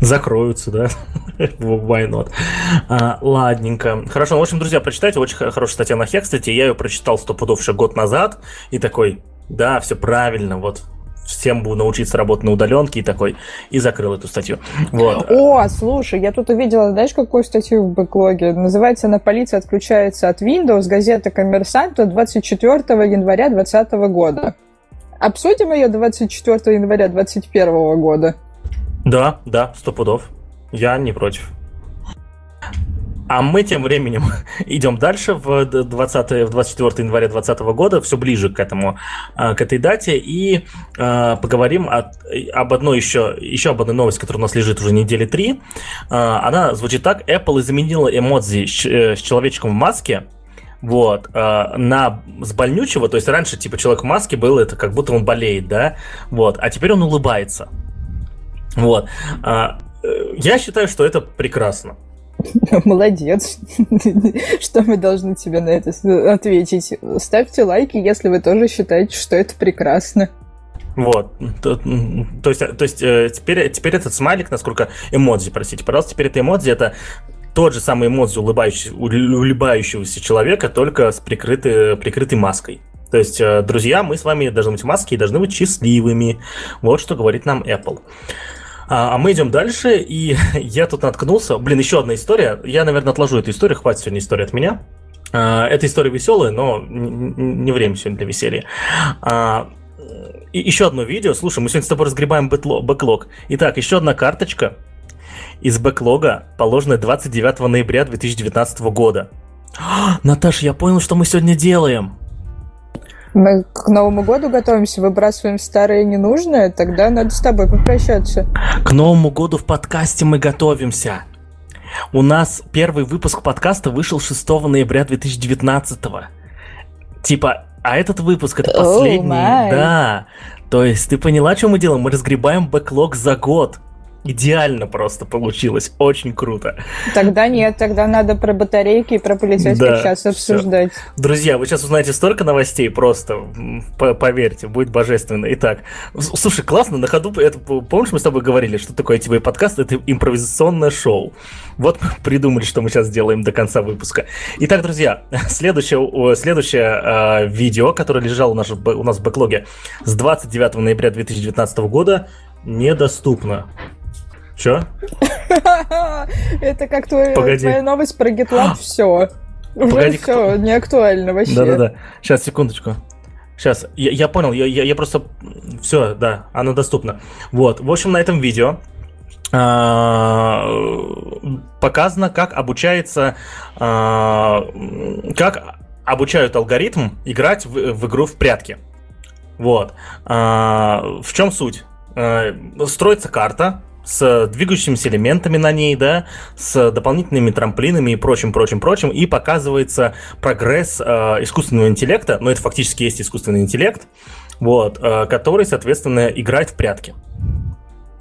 Закроются, да? Why not? А, ладненько. Хорошо, ну, в общем, друзья, прочитайте. Очень хорошая статья на Хек, кстати. Я ее прочитал сто пудов еще год назад. И такой, да, все правильно, вот всем буду научиться работать на удаленке и такой, и закрыл эту статью. Вот. О, слушай, я тут увидела, знаешь, какую статью в бэклоге? Называется «На полиция отключается от Windows», газета «Коммерсант» 24 января 2020 года. Обсудим ее 24 января 2021 года. Да, да, сто пудов. Я не против. А мы тем временем идем дальше в, 20, в 24 января 2020 года, все ближе к этому, а, к этой дате, и э, поговорим о, об одной еще, еще об одной новости, которая у нас лежит уже недели три. Э, она звучит так. Apple заменила эмодзи с, э, с человечком в маске вот, э, на с больнючего, то есть раньше, типа, человек в маске был, это как будто он болеет, да, вот, а теперь он улыбается. Вот. Э, я считаю, что это прекрасно. Молодец. Что мы должны тебе на это ответить? Ставьте лайки, если вы тоже считаете, что это прекрасно. Вот. То, то есть, то есть э, теперь, теперь этот смайлик, насколько эмодзи, простите, пожалуйста, теперь это эмодзи, это тот же самый эмодзи улыбающий, улыбающегося человека, только с прикрытой, прикрытой маской. То есть, э, друзья, мы с вами должны быть маски и должны быть счастливыми. Вот что говорит нам Apple. А, а мы идем дальше, и я тут наткнулся. Блин, еще одна история. Я, наверное, отложу эту историю, хватит сегодня истории от меня. А, эта история веселая, но не время сегодня для веселья. А, и еще одно видео. Слушай, мы сегодня с тобой разгребаем бэклог. Итак, еще одна карточка из бэклога, положенная 29 ноября 2019 года. Наташ, я понял, что мы сегодня делаем. Мы к Новому году готовимся, выбрасываем старое ненужное, тогда надо с тобой попрощаться. К Новому году в подкасте мы готовимся. У нас первый выпуск подкаста вышел 6 ноября 2019. Типа, а этот выпуск это последний. Oh да. То есть ты поняла, что мы делаем? Мы разгребаем бэклог за год. Идеально просто получилось, очень круто. Тогда нет, тогда надо про батарейки и про полицейских да, сейчас обсуждать. Все. Друзья, вы сейчас узнаете столько новостей, просто поверьте, будет божественно. Итак, слушай, классно, на ходу, это, помнишь, мы с тобой говорили, что такое ITV подкаст? Это импровизационное шоу. Вот мы придумали, что мы сейчас сделаем до конца выпуска. Итак, друзья, следующее, следующее э, видео, которое лежало у нас, у нас в бэклоге с 29 ноября 2019 года, недоступно. Че? Это как твоя новость про GitLab, все. Уже все, не актуально вообще. Да-да-да. Сейчас, секундочку. Сейчас, я, я понял, я, я, я просто... Все, да, оно доступно. Вот, в общем, на этом видео а, показано, как обучается, а, как обучают алгоритм играть в, в игру в прятки. Вот. А, в чем суть? Строится карта, с двигающимися элементами на ней, да, с дополнительными трамплинами и прочим, прочим, прочим, и показывается прогресс э, искусственного интеллекта, но это фактически есть искусственный интеллект, вот, э, который, соответственно, играет в прятки.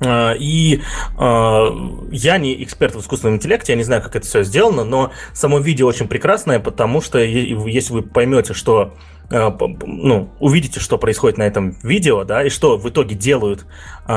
Э, и э, я не эксперт в искусственном интеллекте, я не знаю, как это все сделано, но само видео очень прекрасное, потому что если вы поймете, что ну, увидите, что происходит на этом видео, да, и что в итоге делают э,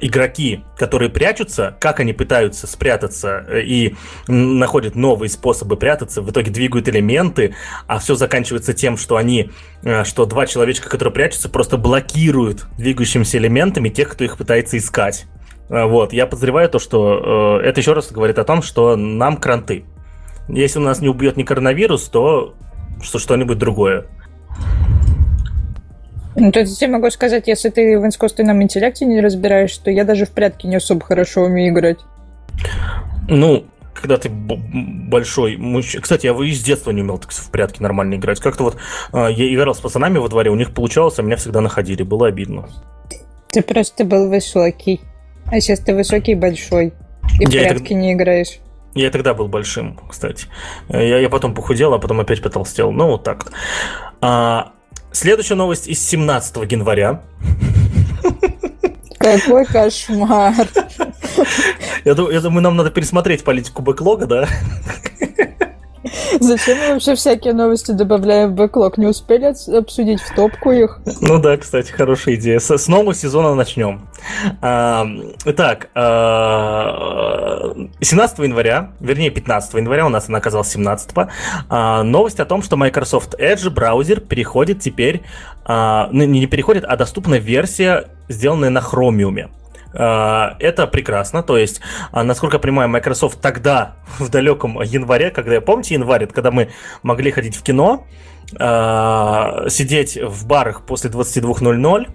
игроки, которые прячутся, как они пытаются спрятаться э, и находят новые способы прятаться, в итоге двигают элементы, а все заканчивается тем, что они, э, что два человечка, которые прячутся, просто блокируют двигающимися элементами тех, кто их пытается искать. Э, вот, я подозреваю то, что э, это еще раз говорит о том, что нам кранты. Если у нас не убьет не коронавирус, то что что-нибудь другое. Ну, то есть я могу сказать, если ты в искусственном интеллекте не разбираешь, то я даже в прятки не особо хорошо умею играть. Ну, когда ты большой мужчина... Кстати, я и с детства не умел так в прятки нормально играть. Как-то вот э, я играл с пацанами во дворе, у них получалось, а меня всегда находили. Было обидно. Ты просто был высокий. А сейчас ты высокий и большой. И я в прятки так... не играешь. Я тогда был большим, кстати. Я, я потом похудел, а потом опять потолстел. Ну, вот так. А, Следующая новость из 17 января. Какой кошмар. Я думаю, я думаю, нам надо пересмотреть политику бэклога, да? Зачем мы вообще всякие новости добавляем в бэклог? Не успели обсудить в топку их? Ну да, кстати, хорошая идея. С, нового сезона начнем. А, итак, а, 17 января, вернее 15 января, у нас она оказалась 17 а, новость о том, что Microsoft Edge браузер переходит теперь, а, не переходит, а доступна версия, сделанная на Chromium. А, это прекрасно, то есть, а, насколько я понимаю, Microsoft тогда, в далеком январе, когда, помните январь, когда мы могли ходить в кино, а, сидеть в барах после 22.00,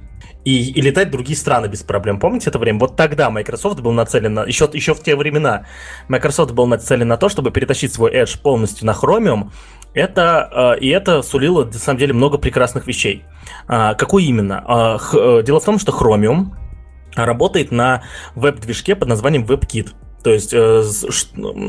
и, и летать в другие страны без проблем. Помните это время? Вот тогда Microsoft был нацелен на... Еще, еще в те времена Microsoft был нацелен на то, чтобы перетащить свой Edge полностью на Chromium. Это, и это сулило, на самом деле, много прекрасных вещей. Какой именно? Э, дело в том, что Chromium работает на веб-движке под названием WebKit. То есть, э,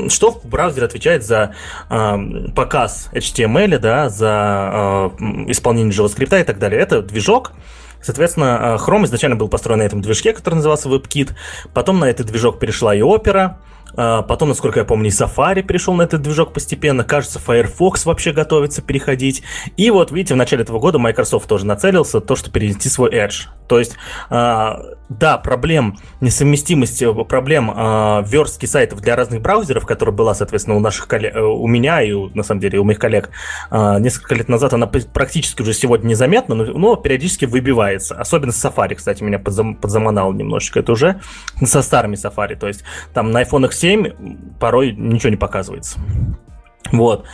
что в браузере отвечает за э, показ HTML, да, за э, исполнение JavaScript и так далее. Это движок, Соответственно, Chrome изначально был построен на этом движке, который назывался WebKit. Потом на этот движок перешла и Opera. А, потом, насколько я помню, и Safari перешел на этот движок постепенно. Кажется, Firefox вообще готовится переходить. И вот, видите, в начале этого года Microsoft тоже нацелился то, что перенести свой Edge. То есть, а, да, проблем несовместимости, проблем э, верстки сайтов для разных браузеров, которая была, соответственно, у наших коллег, э, у меня и, на самом деле, у моих коллег несколько лет назад, она практически уже сегодня незаметна, но, периодически выбивается. Особенно с Safari, кстати, меня подзам, подзаманало немножечко это уже. Со старыми Safari. То есть, там на iPhone 7 порой ничего не показывается. Вот.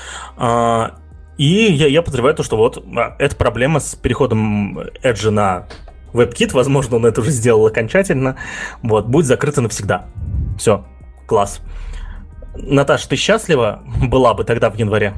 И я, я подозреваю то, что вот эта проблема с переходом Edge на WebKit, возможно, он это уже сделал окончательно, вот, будет закрыто навсегда. Все, класс. Наташа, ты счастлива была бы тогда в январе?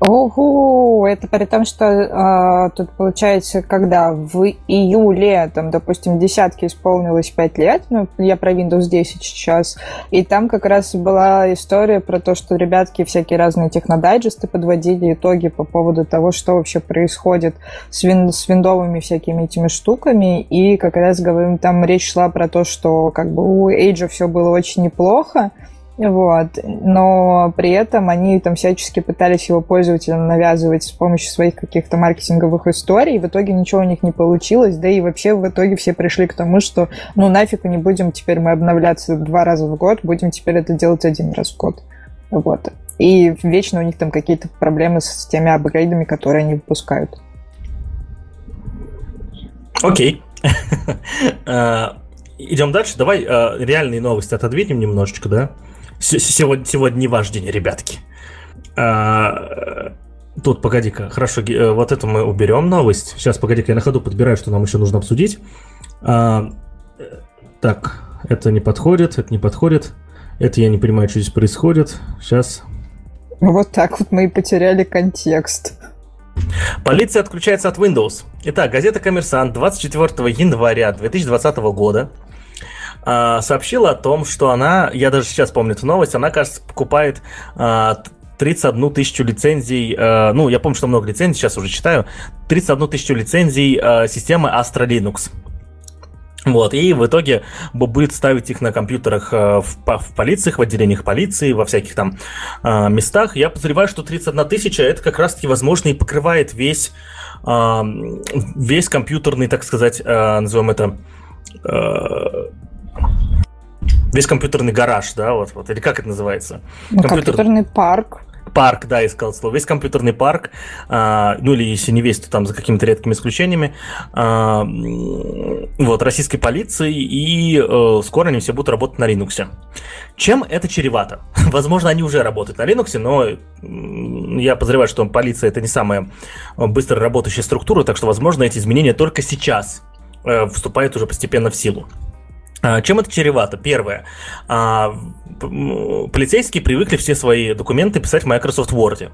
Ого, это при том, что э, тут получается, когда в июле, там, допустим, десятки исполнилось 5 лет, ну, я про Windows 10 сейчас, и там как раз была история про то, что ребятки всякие разные технодайджесты подводили итоги по поводу того, что вообще происходит с, вин с виндовыми всякими этими штуками, и как раз говорим, там речь шла про то, что как бы у Age все было очень неплохо, вот. Но при этом они там всячески пытались его пользователям навязывать с помощью своих каких-то маркетинговых историй. В итоге ничего у них не получилось. Да и вообще в итоге все пришли к тому, что ну нафиг не будем теперь мы обновляться два раза в год, будем теперь это делать один раз в год. Вот. И вечно у них там какие-то проблемы с теми апгрейдами, которые они выпускают. Окей. А, идем дальше. Давай а, реальные новости отодвинем немножечко, да? Сегодня, сегодня не ваш день, ребятки. А, тут, погоди-ка, хорошо, э, вот это мы уберем новость. Сейчас, погоди-ка, я на ходу подбираю, что нам еще нужно обсудить. А, так, это не подходит, это не подходит. Это я не понимаю, что здесь происходит. Сейчас. Вот так вот мы и потеряли контекст. Полиция отключается от Windows. Итак, газета «Коммерсант» 24 января 2020 года э, сообщила о том, что она, я даже сейчас помню эту новость, она, кажется, покупает э, 31 тысячу лицензий, э, ну, я помню, что много лицензий, сейчас уже читаю, 31 тысячу лицензий системы Astra Linux. Вот, и в итоге будет ставить их на компьютерах в, в полициях, в отделениях полиции, во всяких там э, местах. Я подозреваю, что 31 тысяча это как раз-таки, возможно, и покрывает весь, э, весь компьютерный, так сказать, э, назовем это, весь компьютерный гараж, да, вот, вот, или как это называется? Ну, Компьютер... Компьютерный парк. Парк, да, искал слово. Весь компьютерный парк, а, ну или если не весь, то там за какими-то редкими исключениями, а, вот, российской полиции, и а, скоро они все будут работать на Linux. Чем это чревато? Возможно, они уже работают на Linux, но я подозреваю, что полиция это не самая быстро работающая структура, так что, возможно, эти изменения только сейчас э, вступают уже постепенно в силу. А, чем это чревато? Первое. А, полицейские привыкли все свои документы писать в Microsoft Word.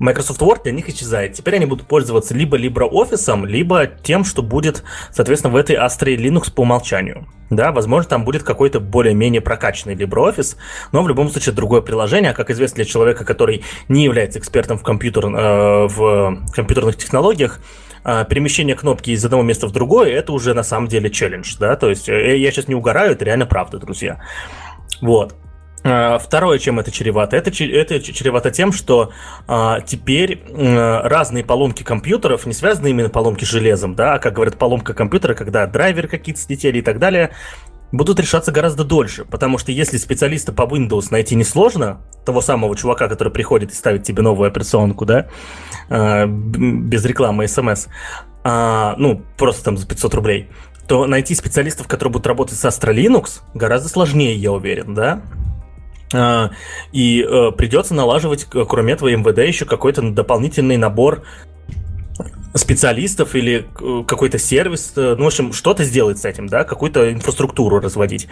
Microsoft Word для них исчезает. Теперь они будут пользоваться либо LibreOffice, либо тем, что будет, соответственно, в этой Astra Linux по умолчанию. Да, возможно, там будет какой-то более-менее прокачанный LibreOffice, но в любом случае другое приложение, а как известно для человека, который не является экспертом в, компьютер, э, в компьютерных технологиях, а, перемещение кнопки из одного места в другое, это уже на самом деле челлендж, да, то есть э, я сейчас не угораю, это реально правда, друзья. Вот. А, второе, чем это чревато, это, это чревато тем, что а, теперь а, разные поломки компьютеров, не связаны именно поломки с железом, да, а как говорят, поломка компьютера, когда драйвер какие-то слетели и так далее, будут решаться гораздо дольше, потому что если специалиста по Windows найти несложно, того самого чувака, который приходит и ставит тебе новую операционку, да, э, без рекламы смс, э, ну, просто там за 500 рублей, то найти специалистов, которые будут работать с Astra Linux, гораздо сложнее, я уверен, да, а, и э, придется налаживать, кроме этого, МВД еще какой-то дополнительный набор специалистов или э, какой-то сервис, э, ну, в общем, что-то сделать с этим, да, какую-то инфраструктуру разводить.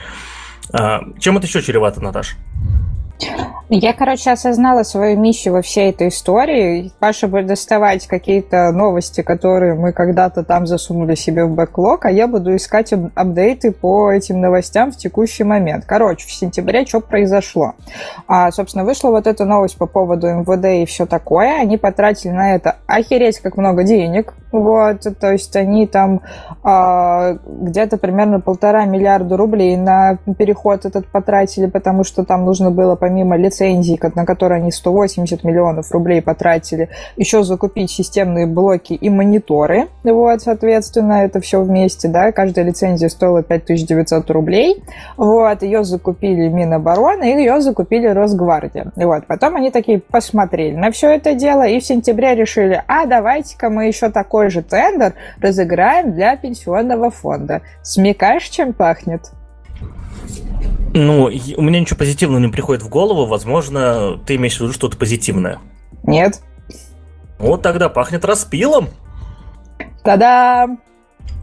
А, чем это еще чревато, Наташ? Я, короче, осознала свою миссию во всей этой истории. Паша будет доставать какие-то новости, которые мы когда-то там засунули себе в бэклог, а я буду искать апдейты по этим новостям в текущий момент. Короче, в сентябре что произошло? А, собственно, вышла вот эта новость по поводу МВД и все такое. Они потратили на это охереть как много денег. Вот, то есть они там а, где-то примерно полтора миллиарда рублей на переход этот потратили, потому что там нужно было помимо лицензий, на которые они 180 миллионов рублей потратили, еще закупить системные блоки и мониторы. Вот, соответственно, это все вместе, да, каждая лицензия стоила 5900 рублей. Вот, ее закупили Минобороны, и ее закупили Росгвардия. Вот, потом они такие посмотрели на все это дело и в сентябре решили, а давайте-ка мы еще такой же тендер разыграем для пенсионного фонда. Смекаешь, чем пахнет? Ну, у меня ничего позитивного не приходит в голову. Возможно, ты имеешь в виду что-то позитивное. Нет. Вот тогда пахнет распилом. Та-дам!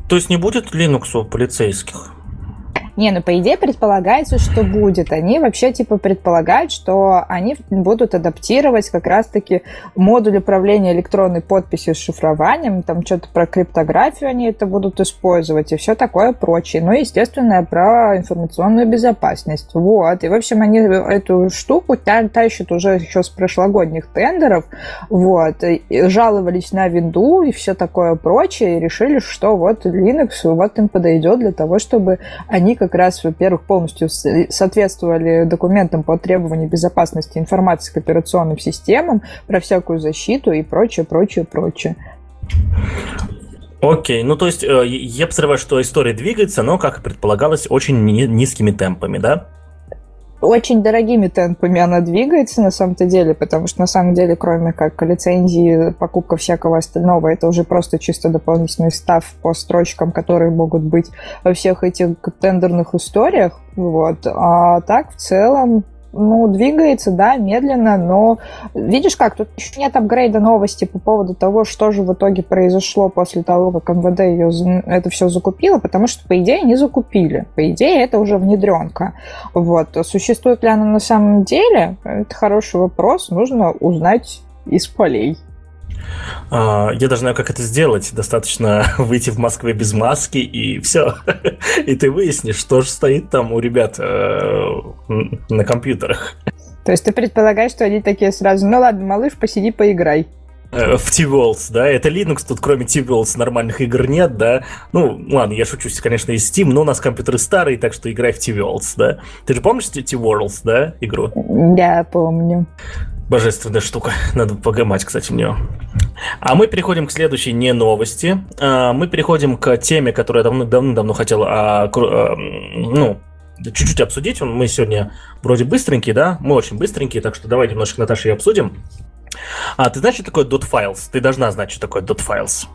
То есть не будет Linux у полицейских? Не, ну по идее предполагается, что будет. Они вообще типа предполагают, что они будут адаптировать как раз-таки модуль управления электронной подписью с шифрованием, там что-то про криптографию они это будут использовать и все такое прочее. Ну, естественно, про информационную безопасность. Вот. И, в общем, они эту штуку тащат уже еще с прошлогодних тендеров. Вот. И жаловались на винду и все такое прочее, и решили, что вот Linux вот им подойдет для того, чтобы они как как раз, во-первых, полностью соответствовали документам по требованию безопасности информации к операционным системам, про всякую защиту и прочее, прочее, прочее. Окей, ну то есть э, я подозреваю, что история двигается, но, как предполагалось, очень низкими темпами, да? Очень дорогими темпами она двигается на самом-то деле, потому что на самом деле, кроме как лицензии, покупка всякого остального, это уже просто чисто дополнительный став по строчкам, которые могут быть во всех этих тендерных историях. Вот. А так, в целом, ну, двигается, да, медленно, но видишь как, тут еще нет апгрейда новости по поводу того, что же в итоге произошло после того, как МВД ее, это все закупило, потому что, по идее, не закупили. По идее, это уже внедренка. Вот. Существует ли она на самом деле? Это хороший вопрос, нужно узнать из полей. А, я даже знаю, как это сделать. Достаточно выйти в Москве без маски, и все. И ты выяснишь, что же стоит там у ребят э, на компьютерах. То есть ты предполагаешь, что они такие сразу, ну ладно, малыш, посиди, поиграй. Э, в T-Worlds, да, это Linux, тут кроме T-Worlds нормальных игр нет, да. Ну, ладно, я шучу, конечно, из Steam, но у нас компьютеры старые, так что играй в T-Worlds, да. Ты же помнишь T-Worlds, да, игру? Да, помню. Божественная штука. Надо погамать, кстати, в нее. А мы переходим к следующей не новости. А, мы переходим к теме, которую я давно-давно хотел а, а, ну, чуть-чуть обсудить. Мы сегодня вроде быстренькие, да? Мы очень быстренькие, так что давай немножко, Наташа, и обсудим. А ты знаешь, что такое .files? Ты должна знать, что такое .files.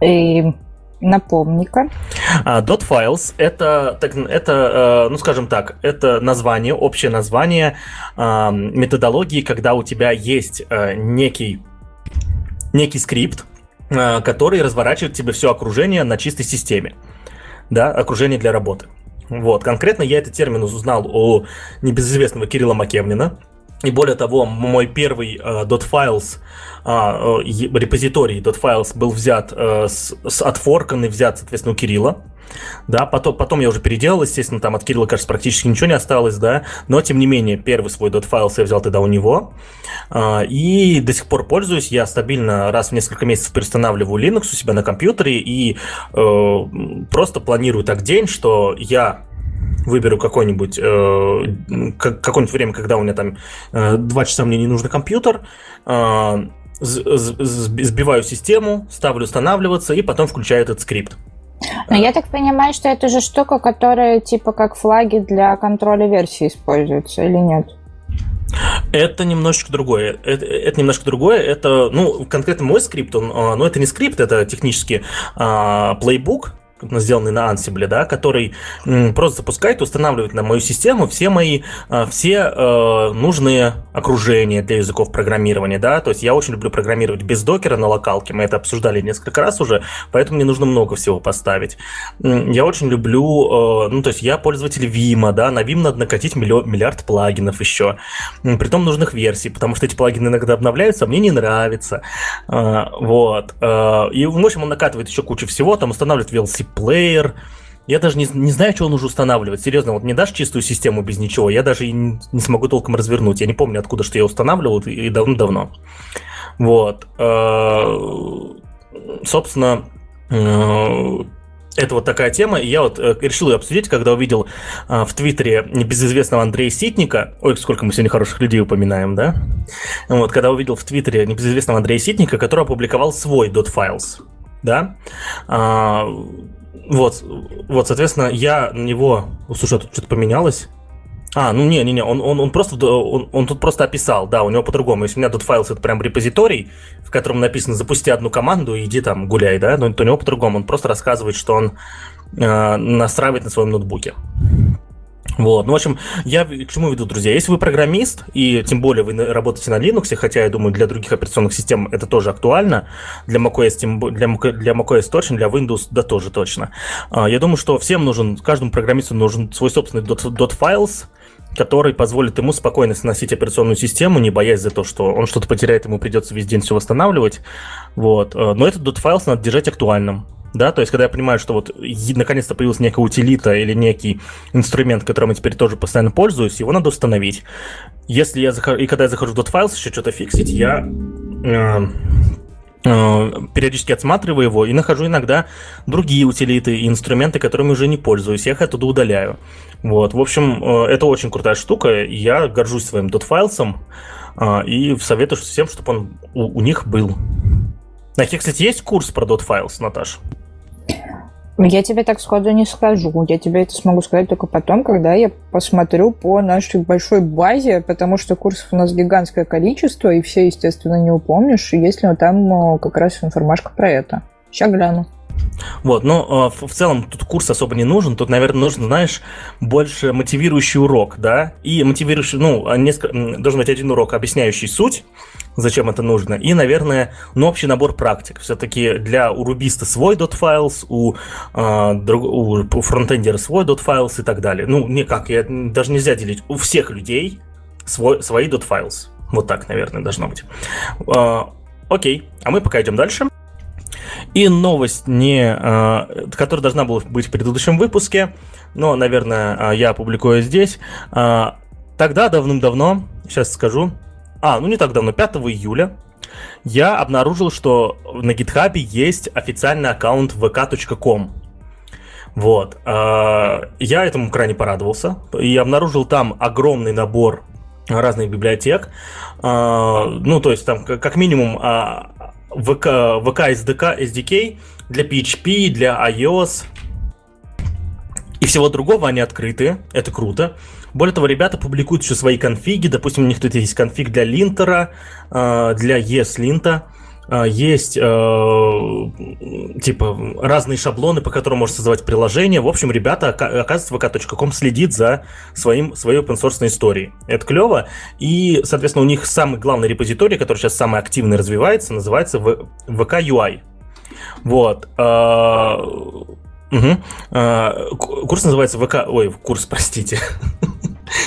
И Напомни-ка. Uh, .files это, так, это, uh, ну скажем так, это название, общее название uh, методологии, когда у тебя есть uh, некий, некий скрипт, который разворачивает тебе все окружение на чистой системе. Да, окружение для работы. Вот, конкретно я этот термин узнал у небезызвестного Кирилла Макевнина. И более того, мой первый uh, .files э, репозиторий .files был взят э, с, с отфоркан и взят, соответственно, у Кирилла. Да, потом, потом я уже переделал, естественно, там от Кирилла, кажется, практически ничего не осталось, да, но, тем не менее, первый свой .files я взял тогда у него, а, и до сих пор пользуюсь, я стабильно раз в несколько месяцев перестанавливаю Linux у себя на компьютере и э, просто планирую так день, что я выберу какое-нибудь э, какое-нибудь время, когда у меня там э, 2 часа мне не нужен компьютер, э, сбиваю систему, ставлю устанавливаться и потом включаю этот скрипт. Но я так понимаю, что это же штука, которая типа как флаги для контроля версии используется или нет? Это немножечко другое. Это, это немножко другое. Это, ну, конкретно мой скрипт, он, а, ну, это не скрипт, это технически а, плейбук, сделанный на Ansible, да, который просто запускает, устанавливает на мою систему все мои, а, все э, нужные окружения для языков программирования, да, то есть я очень люблю программировать без докера на локалке, мы это обсуждали несколько раз уже, поэтому мне нужно много всего поставить. Я очень люблю, э, ну, то есть я пользователь Vim, да, на Vim надо накатить миллиард плагинов еще, притом нужных версий, потому что эти плагины иногда обновляются, а мне не нравится, э, вот, и, в общем, он накатывает еще кучу всего, там устанавливает VLC плеер. Я даже не, не знаю, что он уже устанавливает. Серьезно, вот не дашь чистую систему без ничего, я даже и не, смогу толком развернуть. Я не помню, откуда что я устанавливал, и давно-давно. Вот. Э, собственно, э, это вот такая тема, и я вот э, решил ее обсудить, когда увидел в Твиттере небезызвестного Андрея Ситника, ой, сколько мы сегодня хороших людей упоминаем, да? Вот, когда увидел в Твиттере небезызвестного Андрея Ситника, который опубликовал свой .files, да. Вот, вот, соответственно, я на него... Слушай, а тут что-то поменялось? А, ну не, не, не, он, он, он просто он, он тут просто описал, да, у него по-другому. Если у меня тут файл, это прям репозиторий, в котором написано запусти одну команду и иди там гуляй, да, но то у него по-другому. Он просто рассказывает, что он э, настраивает на своем ноутбуке. Вот, ну, в общем, я к чему веду, друзья? Если вы программист, и тем более вы работаете на Linux, хотя, я думаю, для других операционных систем это тоже актуально, для macOS, для, для macOS точно, для Windows, да, тоже точно. А, я думаю, что всем нужен, каждому программисту нужен свой собственный .files, который позволит ему спокойно сносить операционную систему, не боясь за то, что он что-то потеряет, ему придется весь день все восстанавливать. Вот. А, но этот .files надо держать актуальным да, то есть когда я понимаю, что вот наконец-то появилась некая утилита или некий инструмент, которым я теперь тоже постоянно пользуюсь, его надо установить. Если я захожу, и когда я захожу в .files еще что-то фиксить, я э, э, периодически отсматриваю его и нахожу иногда другие утилиты и инструменты, которыми уже не пользуюсь, я их оттуда удаляю. Вот, в общем, э, это очень крутая штука, я горжусь своим .filesом э, и советую всем, чтобы он у, у них был. На кстати, есть курс про .files, Наташ? Я тебе так сходу не скажу. Я тебе это смогу сказать только потом, когда я посмотрю по нашей большой базе, потому что курсов у нас гигантское количество, и все, естественно, не упомнишь, если там э, как раз информашка про это. Сейчас гляну. Вот, но э, в целом тут курс особо не нужен. Тут, наверное, нужен, знаешь, больше мотивирующий урок, да? И мотивирующий, ну, а несколько, должен быть один урок, объясняющий суть, зачем это нужно. И, наверное, ну, общий набор практик. Все-таки для у рубиста свой .files, у, э, друг, у, у фронтендера свой .files и так далее. Ну, никак, я, даже нельзя делить. У всех людей свой, свои .files. Вот так, наверное, должно быть. Э, окей, а мы пока идем дальше. И новость, не, э, которая должна была быть в предыдущем выпуске, но, наверное, я опубликую здесь. Тогда, давным-давно, сейчас скажу, а, ну не так давно, 5 июля, я обнаружил, что на GitHub есть официальный аккаунт vk.com. Вот. А, я этому крайне порадовался и обнаружил там огромный набор разных библиотек. А, ну, то есть там как минимум VK, VK SDK, SDK для PHP, для iOS и всего другого, они открыты, это круто. Более того, ребята публикуют еще свои конфиги. Допустим, у них тут есть конфиг для линтера, э, для ESLint. Э, есть э, типа разные шаблоны, по которым можно создавать приложение. В общем, ребята, оказывается, vk.com следит за своим, своей open source историей. Это клево. И, соответственно, у них самый главный репозиторий, который сейчас самый активный развивается, называется VK UI. Вот. Угу. Курс называется ВК... Ой, курс, простите.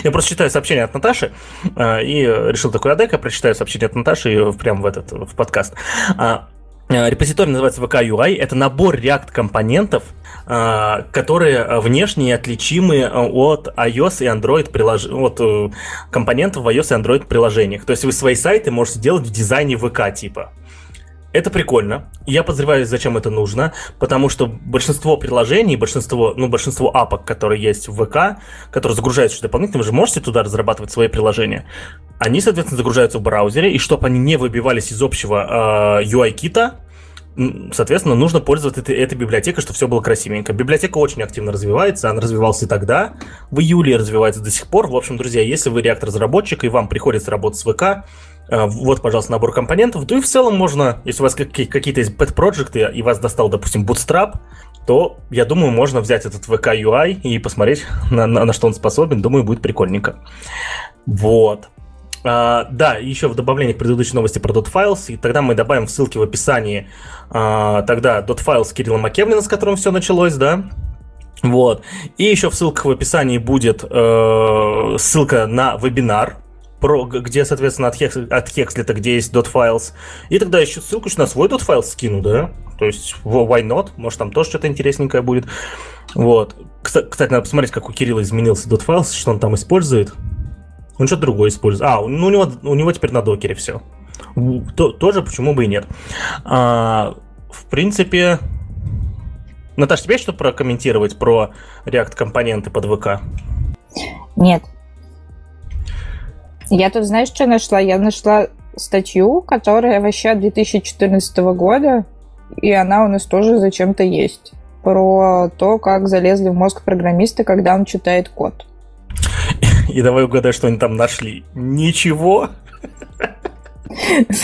Я просто читаю сообщение от Наташи а, и решил такой адека, прочитаю сообщение от Наташи прямо в этот в подкаст. А, репозиторий называется VK UI. Это набор React компонентов, которые внешне отличимы от iOS и Android прилож... от э, компонентов в iOS и Android приложениях. То есть вы свои сайты можете делать в дизайне VK типа. Это прикольно. Я подозреваю, зачем это нужно, потому что большинство приложений, большинство, ну, большинство апок, которые есть в ВК, которые загружаются дополнительно, вы же можете туда разрабатывать свои приложения. Они, соответственно, загружаются в браузере, и чтобы они не выбивались из общего э, UI-кита, соответственно, нужно пользоваться этой, этой библиотекой, чтобы все было красивенько. Библиотека очень активно развивается, она развивалась и тогда, в июле развивается до сих пор. В общем, друзья, если вы React-разработчик и вам приходится работать с ВК, вот, пожалуйста, набор компонентов. Ну и в целом можно, если у вас какие-то есть pet-проекты, и вас достал, допустим, Bootstrap, то, я думаю, можно взять этот VK UI и посмотреть, на, на, на что он способен. Думаю, будет прикольненько. Вот. А, да, еще в добавлении к предыдущей новости про .files, и тогда мы добавим ссылки в описании а, тогда .files Кирилла Макевлина, с которым все началось, да, вот. И еще в ссылках в описании будет э, ссылка на вебинар, про, где, соответственно, от, хекс, от Hexlet, где есть .files. И тогда еще ссылку на свой .files скину, да? То есть, why not? Может, там тоже что-то интересненькое будет. Вот. Кстати, надо посмотреть, как у Кирилла изменился .files, что он там использует. Он что-то другое использует. А, ну, у него, у него теперь на докере все. То, тоже почему бы и нет. А, в принципе, Наташа, тебе что прокомментировать про React компоненты под ВК? Нет. Я тут, знаешь, что нашла? Я нашла статью, которая вообще 2014 года, и она у нас тоже зачем-то есть. Про то, как залезли в мозг программиста, когда он читает код. И давай угадай, что они там нашли. Ничего?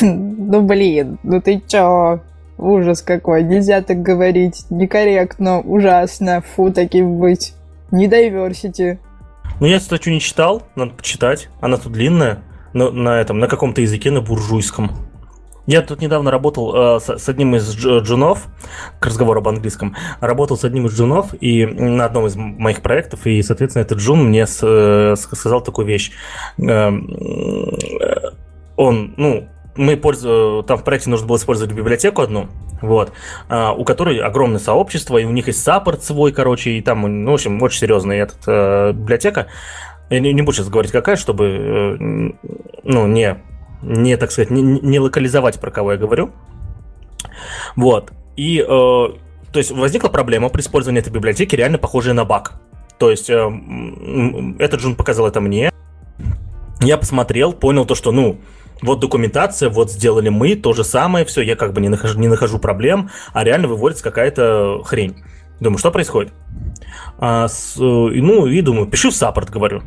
Ну, блин, ну ты чё? Ужас какой, нельзя так говорить. Некорректно, ужасно, фу, таким быть. Не diversity. Ну, я статью не читал, надо почитать. Она тут длинная, на, на этом, на каком-то языке, на буржуйском. Я тут недавно работал э, с, с одним из джунов, к разговору об английском, работал с одним из джунов и на одном из моих проектов, и, соответственно, этот джун мне с, э, сказал такую вещь. Э, он, ну, мы пользу, там в проекте нужно было использовать библиотеку одну, вот, а, у которой огромное сообщество, и у них есть саппорт свой, короче, и там, ну, в общем, очень серьезная этот, э, библиотека. Я не, не буду сейчас говорить, какая, чтобы, э, ну, не не, так сказать, не, не локализовать, про кого я говорю. Вот. И, э, то есть, возникла проблема при использовании этой библиотеки, реально похожая на баг. То есть, э, этот Джун показал это мне. Я посмотрел, понял то, что, ну, вот документация, вот сделали мы, то же самое, все, я как бы не нахожу, не нахожу проблем, а реально выводится какая-то хрень. Думаю, что происходит? А, с, ну, и думаю, пиши в support, говорю.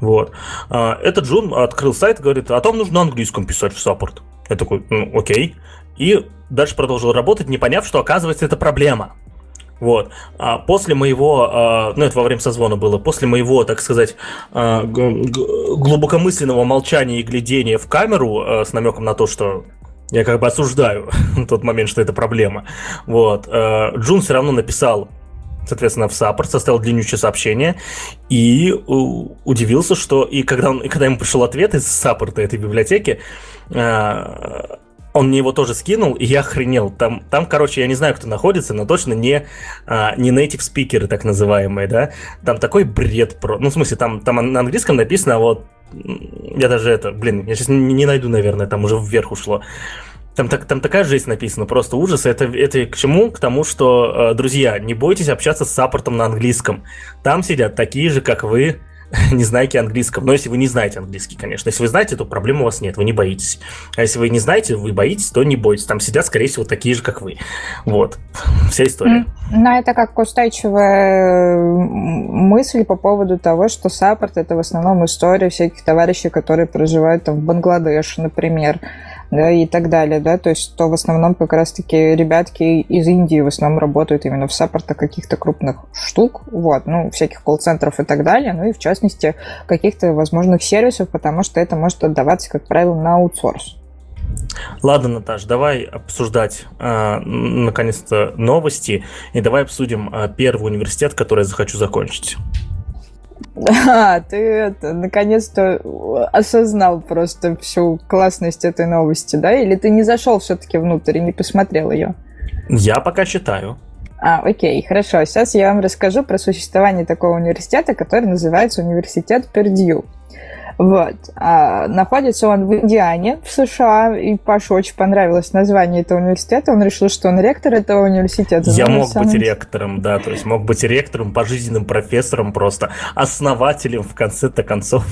Вот. А, этот Джун открыл сайт, говорит, а там нужно английском писать в support. Я такой, ну, окей. И дальше продолжил работать, не поняв, что оказывается это проблема. Вот. А после моего, а, ну это во время созвона было, после моего, так сказать, а, глубокомысленного молчания и глядения в камеру с намеком на то, что я как бы осуждаю тот момент, что это проблема. Вот. Джун все равно написал соответственно, в саппорт, составил длиннющее сообщение и удивился, что... И когда, он, и когда ему пришел ответ из саппорта этой библиотеки, а, он мне его тоже скинул, и я охренел. Там, там, короче, я не знаю, кто находится, но точно не, а, не native спикеры, так называемые, да. Там такой бред про... Ну, в смысле, там, там на английском написано, вот... Я даже это... Блин, я сейчас не, не найду, наверное, там уже вверх ушло. Там, так, там такая жизнь написана, просто ужас. Это, это к чему? К тому, что, э, друзья, не бойтесь общаться с саппортом на английском. Там сидят такие же, как вы, не знаете английского. Но если вы не знаете английский, конечно. Если вы знаете, то проблем у вас нет, вы не боитесь. А если вы не знаете, вы боитесь, то не бойтесь. Там сидят, скорее всего, такие же, как вы. Вот. Вся история. Ну, это как устойчивая мысль по поводу того, что саппорт – это в основном история всяких товарищей, которые проживают там в Бангладеше, например да, и так далее, да, то есть то в основном как раз-таки ребятки из Индии в основном работают именно в саппортах каких-то крупных штук, вот, ну, всяких колл-центров и так далее, ну и в частности каких-то возможных сервисов, потому что это может отдаваться, как правило, на аутсорс. Ладно, Наташ, давай обсуждать э, наконец-то новости и давай обсудим э, первый университет, который я захочу закончить. Да, ты это, наконец-то осознал просто всю классность этой новости, да? Или ты не зашел все-таки внутрь и не посмотрел ее? Я пока читаю. А, окей, хорошо. Сейчас я вам расскажу про существование такого университета, который называется Университет Пердью. Вот. А, находится он в Индиане, в США, и Пашу очень понравилось название этого университета. Он решил, что он ректор этого университета. Я мог самом... быть ректором, да, то есть мог быть ректором, пожизненным профессором просто, основателем в конце-то концов.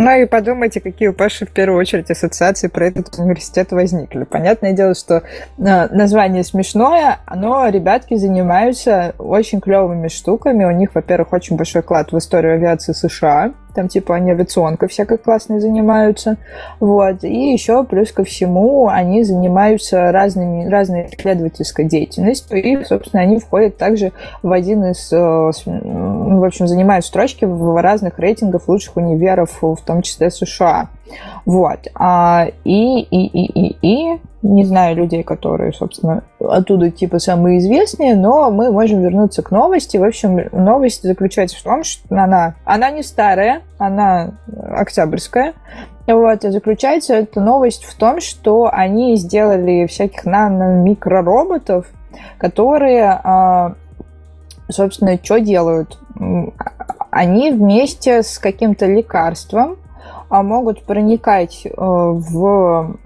Ну и подумайте, какие у Паши в первую очередь ассоциации про этот университет возникли. Понятное дело, что э, название смешное, но ребятки занимаются очень клевыми штуками. У них, во-первых, очень большой вклад в историю авиации США там типа они авиационкой всякой классной занимаются, вот, и еще плюс ко всему они занимаются разными, разной исследовательской деятельностью, и, собственно, они входят также в один из, э, в общем, занимают строчки в разных рейтингах лучших универов, в том числе США. Вот. А, и, и, и, и, и, не знаю людей, которые, собственно, оттуда типа самые известные, но мы можем вернуться к новости. В общем, новость заключается в том, что она, она не старая, она октябрьская. Вот, и заключается эта новость в том, что они сделали всяких нано-микророботов, которые, а, собственно, что делают? Они вместе с каким-то лекарством а могут проникать э, в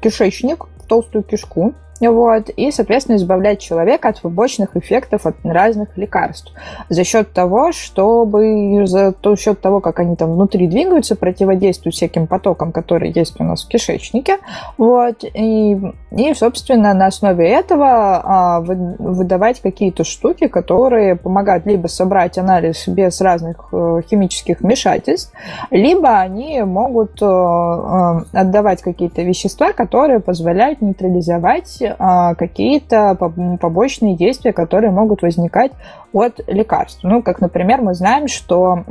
кишечник, в толстую кишку, вот, и, соответственно, избавлять человека от побочных эффектов от разных лекарств. За счет того, чтобы, за счет того, как они там внутри двигаются, противодействуют всяким потокам, которые есть у нас в кишечнике. Вот, и, и собственно, на основе этого а, выдавать какие-то штуки, которые помогают либо собрать анализ без разных э, химических вмешательств, либо они могут э, э, отдавать какие-то вещества, которые позволяют нейтрализовать какие-то побочные действия, которые могут возникать от лекарств. Ну, как, например, мы знаем, что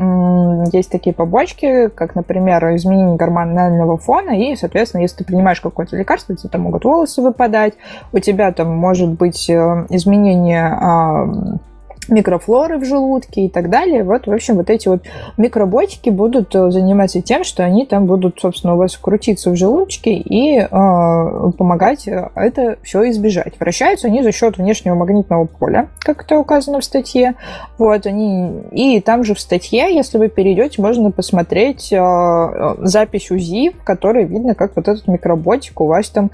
есть такие побочки, как, например, изменение гормонального фона, и, соответственно, если ты принимаешь какое-то лекарство, у тебя там могут волосы выпадать, у тебя там может быть э, изменение а, микрофлоры в желудке и так далее. Вот, в общем, вот эти вот микроботики будут э, заниматься тем, что они там будут, собственно, у вас крутиться в желудочке и э, помогать э, это все избежать. Вращаются они за счет внешнего магнитного поля, как это указано в статье. Вот, они... И там же в статье, если вы перейдете, можно посмотреть э, запись УЗИ, в которой видно, как вот этот микроботик у вас там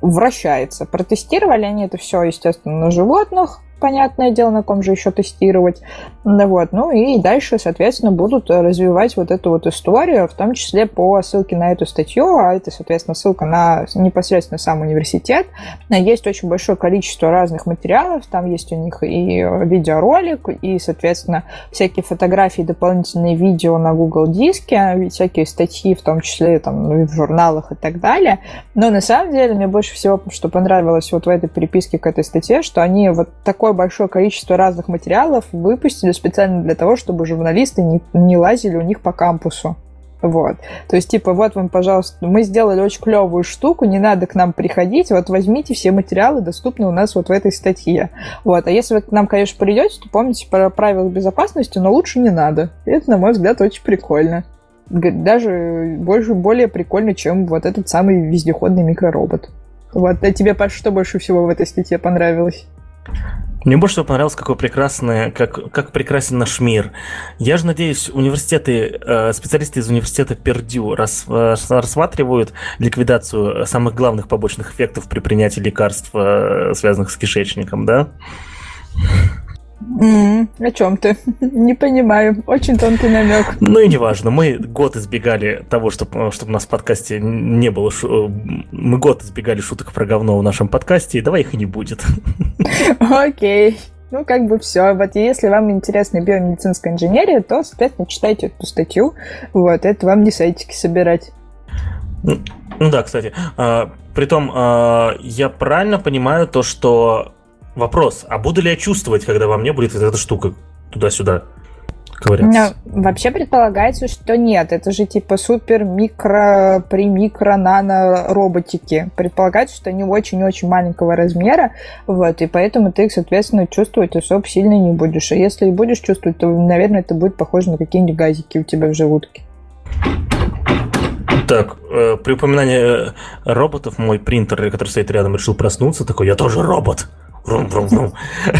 вращается. Протестировали они это все, естественно, на животных, понятное дело, на ком же еще тестировать. Вот. Ну и дальше, соответственно, будут развивать вот эту вот историю, в том числе по ссылке на эту статью, а это, соответственно, ссылка на непосредственно сам университет. Есть очень большое количество разных материалов, там есть у них и видеоролик, и, соответственно, всякие фотографии, дополнительные видео на Google диске, всякие статьи, в том числе там, в журналах и так далее. Но на самом деле мне больше всего, что понравилось вот в этой переписке к этой статье, что они вот такой такое большое количество разных материалов выпустили специально для того, чтобы журналисты не, не лазили у них по кампусу. Вот. То есть, типа, вот вам, пожалуйста, мы сделали очень клевую штуку, не надо к нам приходить, вот возьмите все материалы, доступные у нас вот в этой статье. Вот. А если вы к нам, конечно, придете, то помните про правила безопасности, но лучше не надо. Это, на мой взгляд, очень прикольно. Даже больше, более прикольно, чем вот этот самый вездеходный микроробот. Вот. А тебе, Паш, что больше всего в этой статье понравилось? Мне больше всего понравилось, какой прекрасный, как, как прекрасен наш мир. Я же надеюсь, университеты, э, специалисты из университета Пердю рас, э, рассматривают ликвидацию самых главных побочных эффектов при принятии лекарств, э, связанных с кишечником, да? Mm, о чем ты? Не понимаю. Очень тонкий намек. Ну и неважно. Мы год избегали того, чтобы, чтобы у нас в подкасте не было... Шу... Мы год избегали шуток про говно в нашем подкасте, и давай их и не будет. Окей. Okay. Ну, как бы все. Вот если вам интересна биомедицинская инженерия, то, соответственно, читайте эту статью. Вот, это вам не сайтики собирать. Ну, ну да, кстати. А, притом, а, я правильно понимаю то, что Вопрос, а буду ли я чувствовать, когда во мне будет эта штука туда-сюда ковыряться? Вообще предполагается, что нет. Это же типа супер микро, при микро нано роботики. Предполагается, что они очень-очень маленького размера, вот, и поэтому ты их, соответственно, чувствовать особо сильно не будешь. А если и будешь чувствовать, то, наверное, это будет похоже на какие-нибудь газики у тебя в желудке. Так, э, при упоминании э, роботов мой принтер, который стоит рядом, решил проснуться, такой, я тоже робот.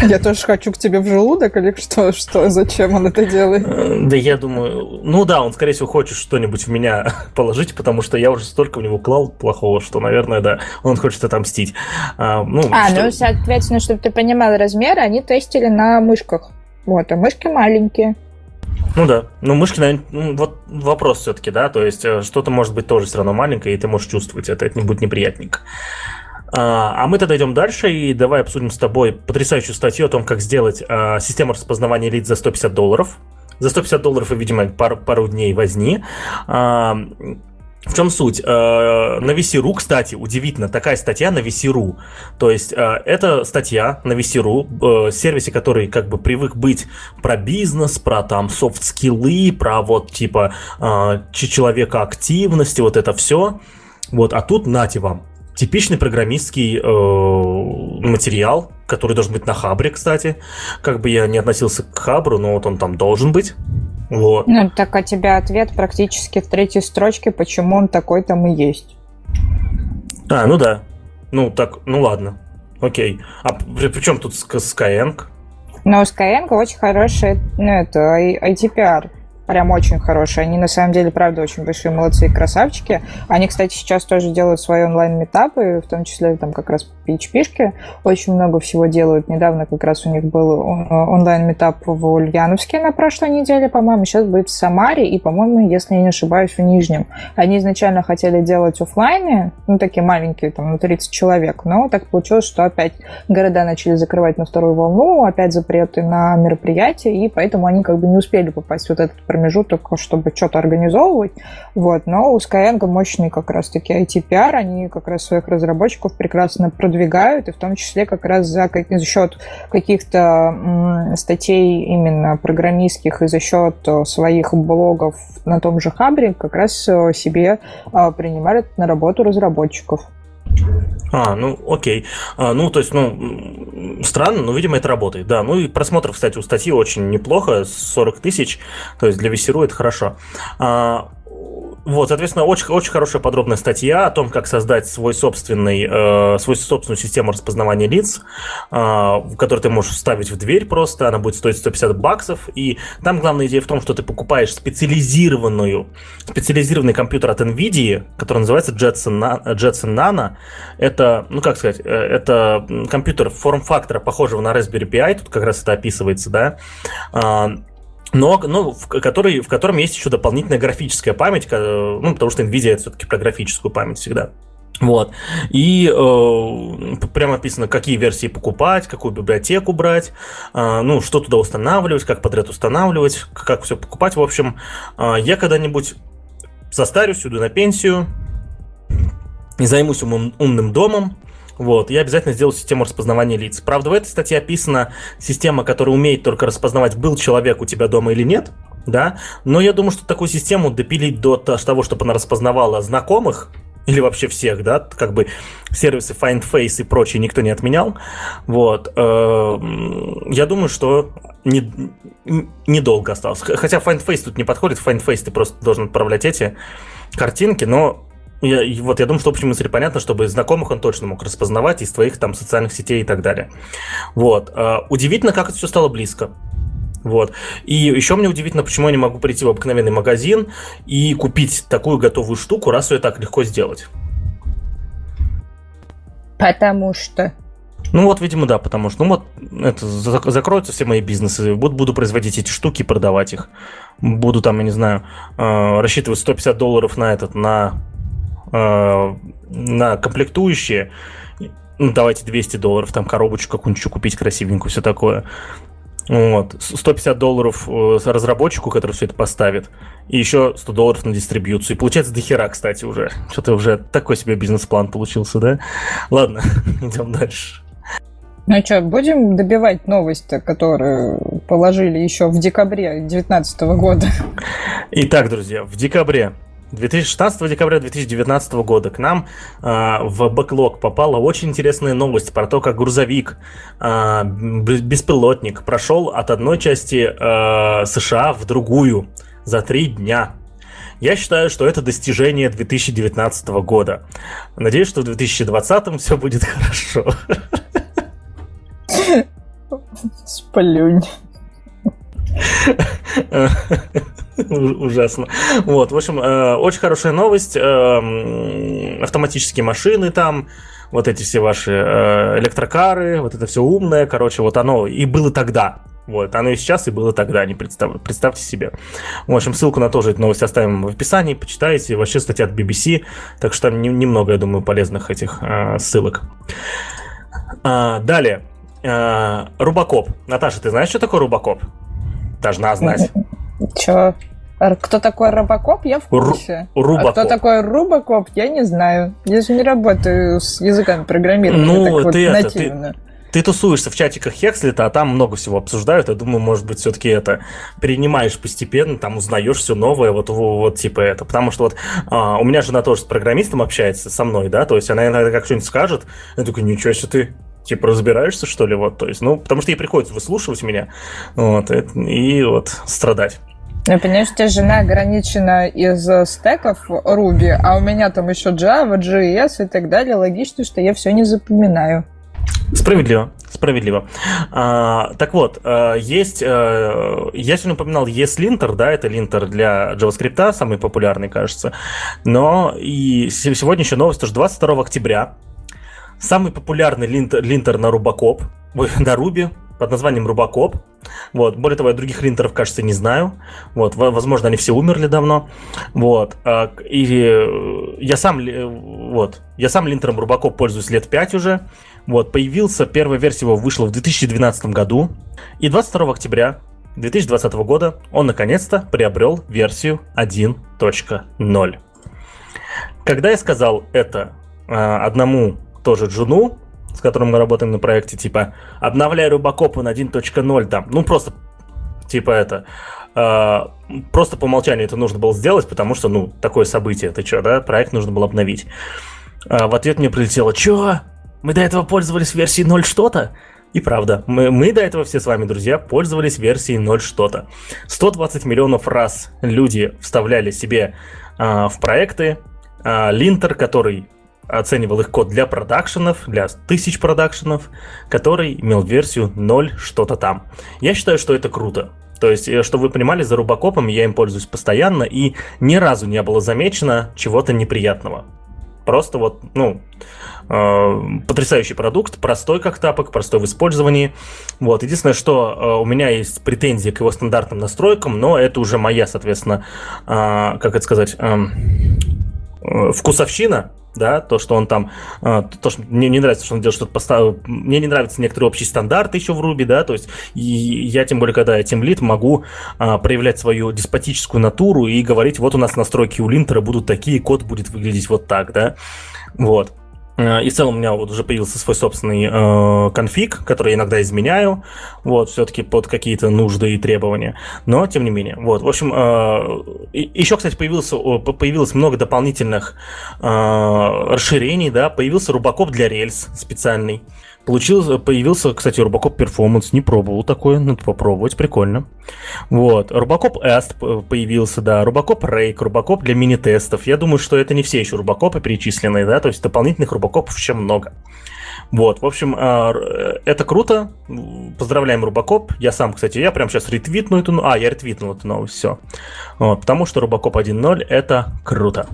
Я тоже хочу к тебе в желудок, или что? Что? Зачем он это делает? Э, да я думаю... Ну да, он, скорее всего, хочет что-нибудь в меня положить, потому что я уже столько в него клал плохого, что, наверное, да, он хочет отомстить. А, ну, а что... ну, соответственно, чтобы ты понимал размеры, они тестили на мышках. Вот, а мышки маленькие. Ну да, ну мышки, наверное, ну, вот вопрос все-таки, да, то есть э, что-то может быть тоже все равно маленькое, и ты можешь чувствовать это, это не будет неприятненько. А, а мы тогда идем дальше и давай обсудим с тобой потрясающую статью о том, как сделать а, систему распознавания лиц за 150 долларов. За 150 долларов и, видимо, пару, пару дней возни. А, в чем суть? На VC.ru, кстати, удивительно, такая статья на VC.ru. То есть, это статья на VC.ru, сервисе, который как бы привык быть про бизнес, про там софт-скиллы, про вот типа человека активности, вот это все. Вот, а тут нате вам типичный программистский э, материал, который должен быть на Хабре, кстати. Как бы я не относился к Хабру, но вот он там должен быть. Вот. Ну, так а тебя ответ практически в третьей строчке, почему он такой там и есть. А, ну да. Ну, так, ну ладно. Окей. А при, при чем тут Skyeng? Ну, Skyeng очень хороший, ну, это ITPR прям очень хорошие. Они на самом деле, правда, очень большие молодцы и красавчики. Они, кстати, сейчас тоже делают свои онлайн-метапы, в том числе там как раз PHP-шки. Очень много всего делают. Недавно как раз у них был онлайн-метап в Ульяновске на прошлой неделе, по-моему. Сейчас будет в Самаре и, по-моему, если я не ошибаюсь, в Нижнем. Они изначально хотели делать офлайны, ну, такие маленькие, там, на 30 человек, но так получилось, что опять города начали закрывать на вторую волну, опять запреты на мероприятия, и поэтому они как бы не успели попасть в вот этот промежуток, чтобы что-то организовывать. Вот. Но у Skyeng мощный как раз-таки IT-пиар, они как раз своих разработчиков прекрасно продвигают, и в том числе как раз за, за счет каких-то статей именно программистских и за счет э, своих блогов на том же Хабре как раз э, себе э, принимают на работу разработчиков. А, ну окей. А, ну, то есть, ну, странно, но, видимо, это работает. Да, ну и просмотр, кстати, у статьи очень неплохо, 40 тысяч, то есть для Весеру это хорошо. А, вот, соответственно, очень, очень хорошая подробная статья о том, как создать свой собственный, э, свою собственную систему распознавания лиц, э, которую ты можешь вставить в дверь просто, она будет стоить 150 баксов, и там главная идея в том, что ты покупаешь специализированную, специализированный компьютер от NVIDIA, который называется Jetson, Jetson Nano. Это, ну как сказать, э, это компьютер форм-фактора, похожего на Raspberry Pi, тут как раз это описывается, да, а, но, но в, который, в котором есть еще дополнительная графическая память, ну, потому что NVIDIA это все-таки про графическую память всегда. Вот. И э, прямо описано, какие версии покупать, какую библиотеку брать, э, ну, что туда устанавливать, как подряд устанавливать, как все покупать. В общем, э, я когда-нибудь состарюсь, уйду на пенсию, и займусь ум, умным домом, вот, я обязательно сделаю систему распознавания лиц. Правда, в этой статье описана система, которая умеет только распознавать, был человек у тебя дома или нет, да, но я думаю, что такую систему допилить до того, чтобы она распознавала знакомых, или вообще всех, да, как бы сервисы FindFace и прочее никто не отменял. Вот. Э, я думаю, что не, недолго осталось. Хотя FindFace тут не подходит, FindFace ты просто должен отправлять эти картинки, но я, вот я думаю, что общая мысль понятна, чтобы знакомых он точно мог распознавать из твоих там социальных сетей и так далее. Вот. А, удивительно, как это все стало близко. Вот. И еще мне удивительно, почему я не могу прийти в обыкновенный магазин и купить такую готовую штуку, раз ее так легко сделать. Потому что. Ну вот, видимо, да, потому что, ну вот, это закроются все мои бизнесы, буду, буду производить эти штуки продавать их. Буду там, я не знаю, а, рассчитывать 150 долларов на этот, на э, на комплектующие, ну, давайте 200 долларов, там коробочку какую-нибудь купить красивенькую, все такое. Вот. 150 долларов э, разработчику, который все это поставит, и еще 100 долларов на дистрибьюцию. И получается до хера, кстати, уже. Что-то уже такой себе бизнес-план получился, да? Ладно, идем дальше. Ну что, будем добивать новость, которую положили еще в декабре 2019 года? Итак, друзья, в декабре 2016 декабря 2019 года к нам э, в бэклог попала очень интересная новость про то, как грузовик, э, беспилотник, прошел от одной части э, США в другую за три дня. Я считаю, что это достижение 2019 года. Надеюсь, что в 2020 все будет хорошо. Сплюнь. Ужасно. Вот, в общем, э, очень хорошая новость. Э, автоматические машины там, вот эти все ваши э, электрокары, вот это все умное, короче, вот оно и было тогда. Вот, оно и сейчас, и было тогда, не представь, представьте себе. В общем, ссылку на тоже эту новость оставим в описании, почитайте. Вообще статья от BBC, так что там немного, я думаю, полезных этих э, ссылок. А, далее. А, Рубакоп. Наташа, ты знаешь, что такое Рубакоп? Должна знать. Чё? Кто такой Робокоп, я в курсе. Рубакоп. А кто такой Рубакоп, я не знаю. Я же не работаю с языками программирования ну, так вот ты нативно. Это, ты, ты тусуешься в чатиках Хекслита, а там много всего обсуждают. Я думаю, может быть, все-таки это принимаешь постепенно, там узнаешь все новое, вот, вот типа это. Потому что вот а, у меня жена тоже с программистом общается со мной, да, то есть она иногда как что-нибудь скажет, я такой, ничего себе ты, типа, разбираешься, что ли, вот, то есть, ну, потому что ей приходится выслушивать меня, вот, и вот страдать. Ну, понимаешь, у тебя жена ограничена из стеков Ruby, а у меня там еще Java, JS и так далее. Логично, что я все не запоминаю. Справедливо, справедливо. А, так вот, а, есть, а, я сегодня упоминал ESLinter, да, это линтер для JavaScript, самый популярный, кажется. Но и сегодня еще новость, тоже 22 октября Самый популярный линтер, линтер на Рубакоп, на Руби, под названием Рубакоп. Вот. Более того, я других линтеров, кажется, не знаю. Вот. Возможно, они все умерли давно. Вот. А, и э, я сам, вот. я сам линтером Рубакоп пользуюсь лет 5 уже. Вот. Появился, первая версия его вышла в 2012 году. И 22 октября 2020 года он наконец-то приобрел версию 1.0. Когда я сказал это э, одному тоже Джуну, с которым мы работаем на проекте, типа, обновляй на 1.0 там, ну просто, типа это, э, просто по умолчанию это нужно было сделать, потому что, ну, такое событие, ты что, да, проект нужно было обновить. Э, в ответ мне прилетело, чё, мы до этого пользовались версией 0 что-то? И правда, мы, мы до этого все с вами, друзья, пользовались версией 0 что-то. 120 миллионов раз люди вставляли себе э, в проекты э, линтер, который оценивал их код для продакшенов, для тысяч продакшенов, который имел версию 0 что-то там. Я считаю, что это круто. То есть, э, чтобы вы понимали, за рубакопом я им пользуюсь постоянно, и ни разу не было замечено чего-то неприятного. Просто вот, ну, э, потрясающий продукт, простой как тапок, простой в использовании. Вот, единственное, что э, у меня есть претензии к его стандартным настройкам, но это уже моя, соответственно, э, как это сказать, э, вкусовщина, да, то, что он там, э, то, что мне не нравится, что он делает что-то поставил, мне не нравятся некоторые общие стандарты еще в Руби, да, то есть и я, тем более, когда я тем лид, могу а, проявлять свою деспотическую натуру и говорить, вот у нас настройки у линтера будут такие, код будет выглядеть вот так, да, вот. Э, и в целом у меня вот уже появился свой собственный э, конфиг, который я иногда изменяю, вот, все-таки под какие-то нужды и требования. Но, тем не менее, вот, в общем, э, еще, кстати, появился, появилось много дополнительных э, расширений, да, появился рубакоп для рельс специальный, Получился, появился, кстати, Рубакоп Перформанс, не пробовал такое, надо попробовать, прикольно. Вот, Рубакоп Эст появился, да, Рубакоп Рейк, Рубакоп для мини-тестов. Я думаю, что это не все еще Рубакопы перечисленные, да, то есть дополнительных Рубакопов еще много. Вот, в общем, а, это круто. Поздравляем Рубакоп. Я сам, кстати, я прямо сейчас ретвитну эту... А, я ретвитнул эту новость, все. Вот, потому что Рубакоп 1.0 это круто.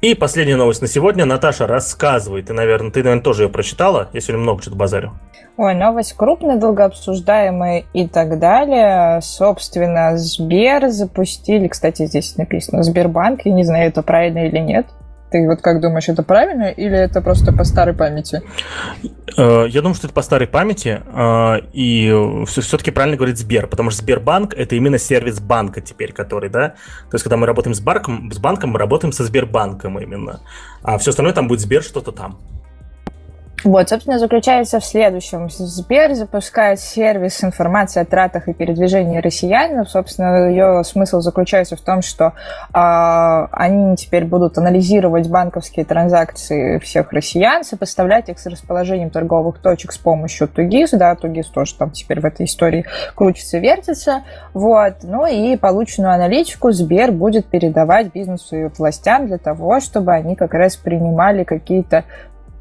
И последняя новость на сегодня. Наташа, рассказывай. Ты, наверное, ты, наверное, тоже ее прочитала. Я сегодня много что-то базарю. Ой, новость крупная, долгообсуждаемая и так далее. Собственно, Сбер запустили, кстати, здесь написано Сбербанк, я не знаю, это правильно или нет. Ты вот как думаешь, это правильно или это просто по старой памяти? Э, я думаю, что это по старой памяти, э, и все-таки правильно говорить Сбер, потому что Сбербанк это именно сервис банка теперь, который, да, то есть когда мы работаем с, банком, с банком, мы работаем со Сбербанком именно, а все остальное там будет Сбер что-то там. Вот, собственно, заключается в следующем. Сбер запускает сервис информации о тратах и передвижении россиян. Собственно, ее смысл заключается в том, что а, они теперь будут анализировать банковские транзакции всех россиян, сопоставлять их с расположением торговых точек с помощью Тугис. Да, Тугис тоже там теперь в этой истории крутится, вертится. Вот. Ну и полученную аналитику Сбер будет передавать бизнесу и властям для того, чтобы они как раз принимали какие-то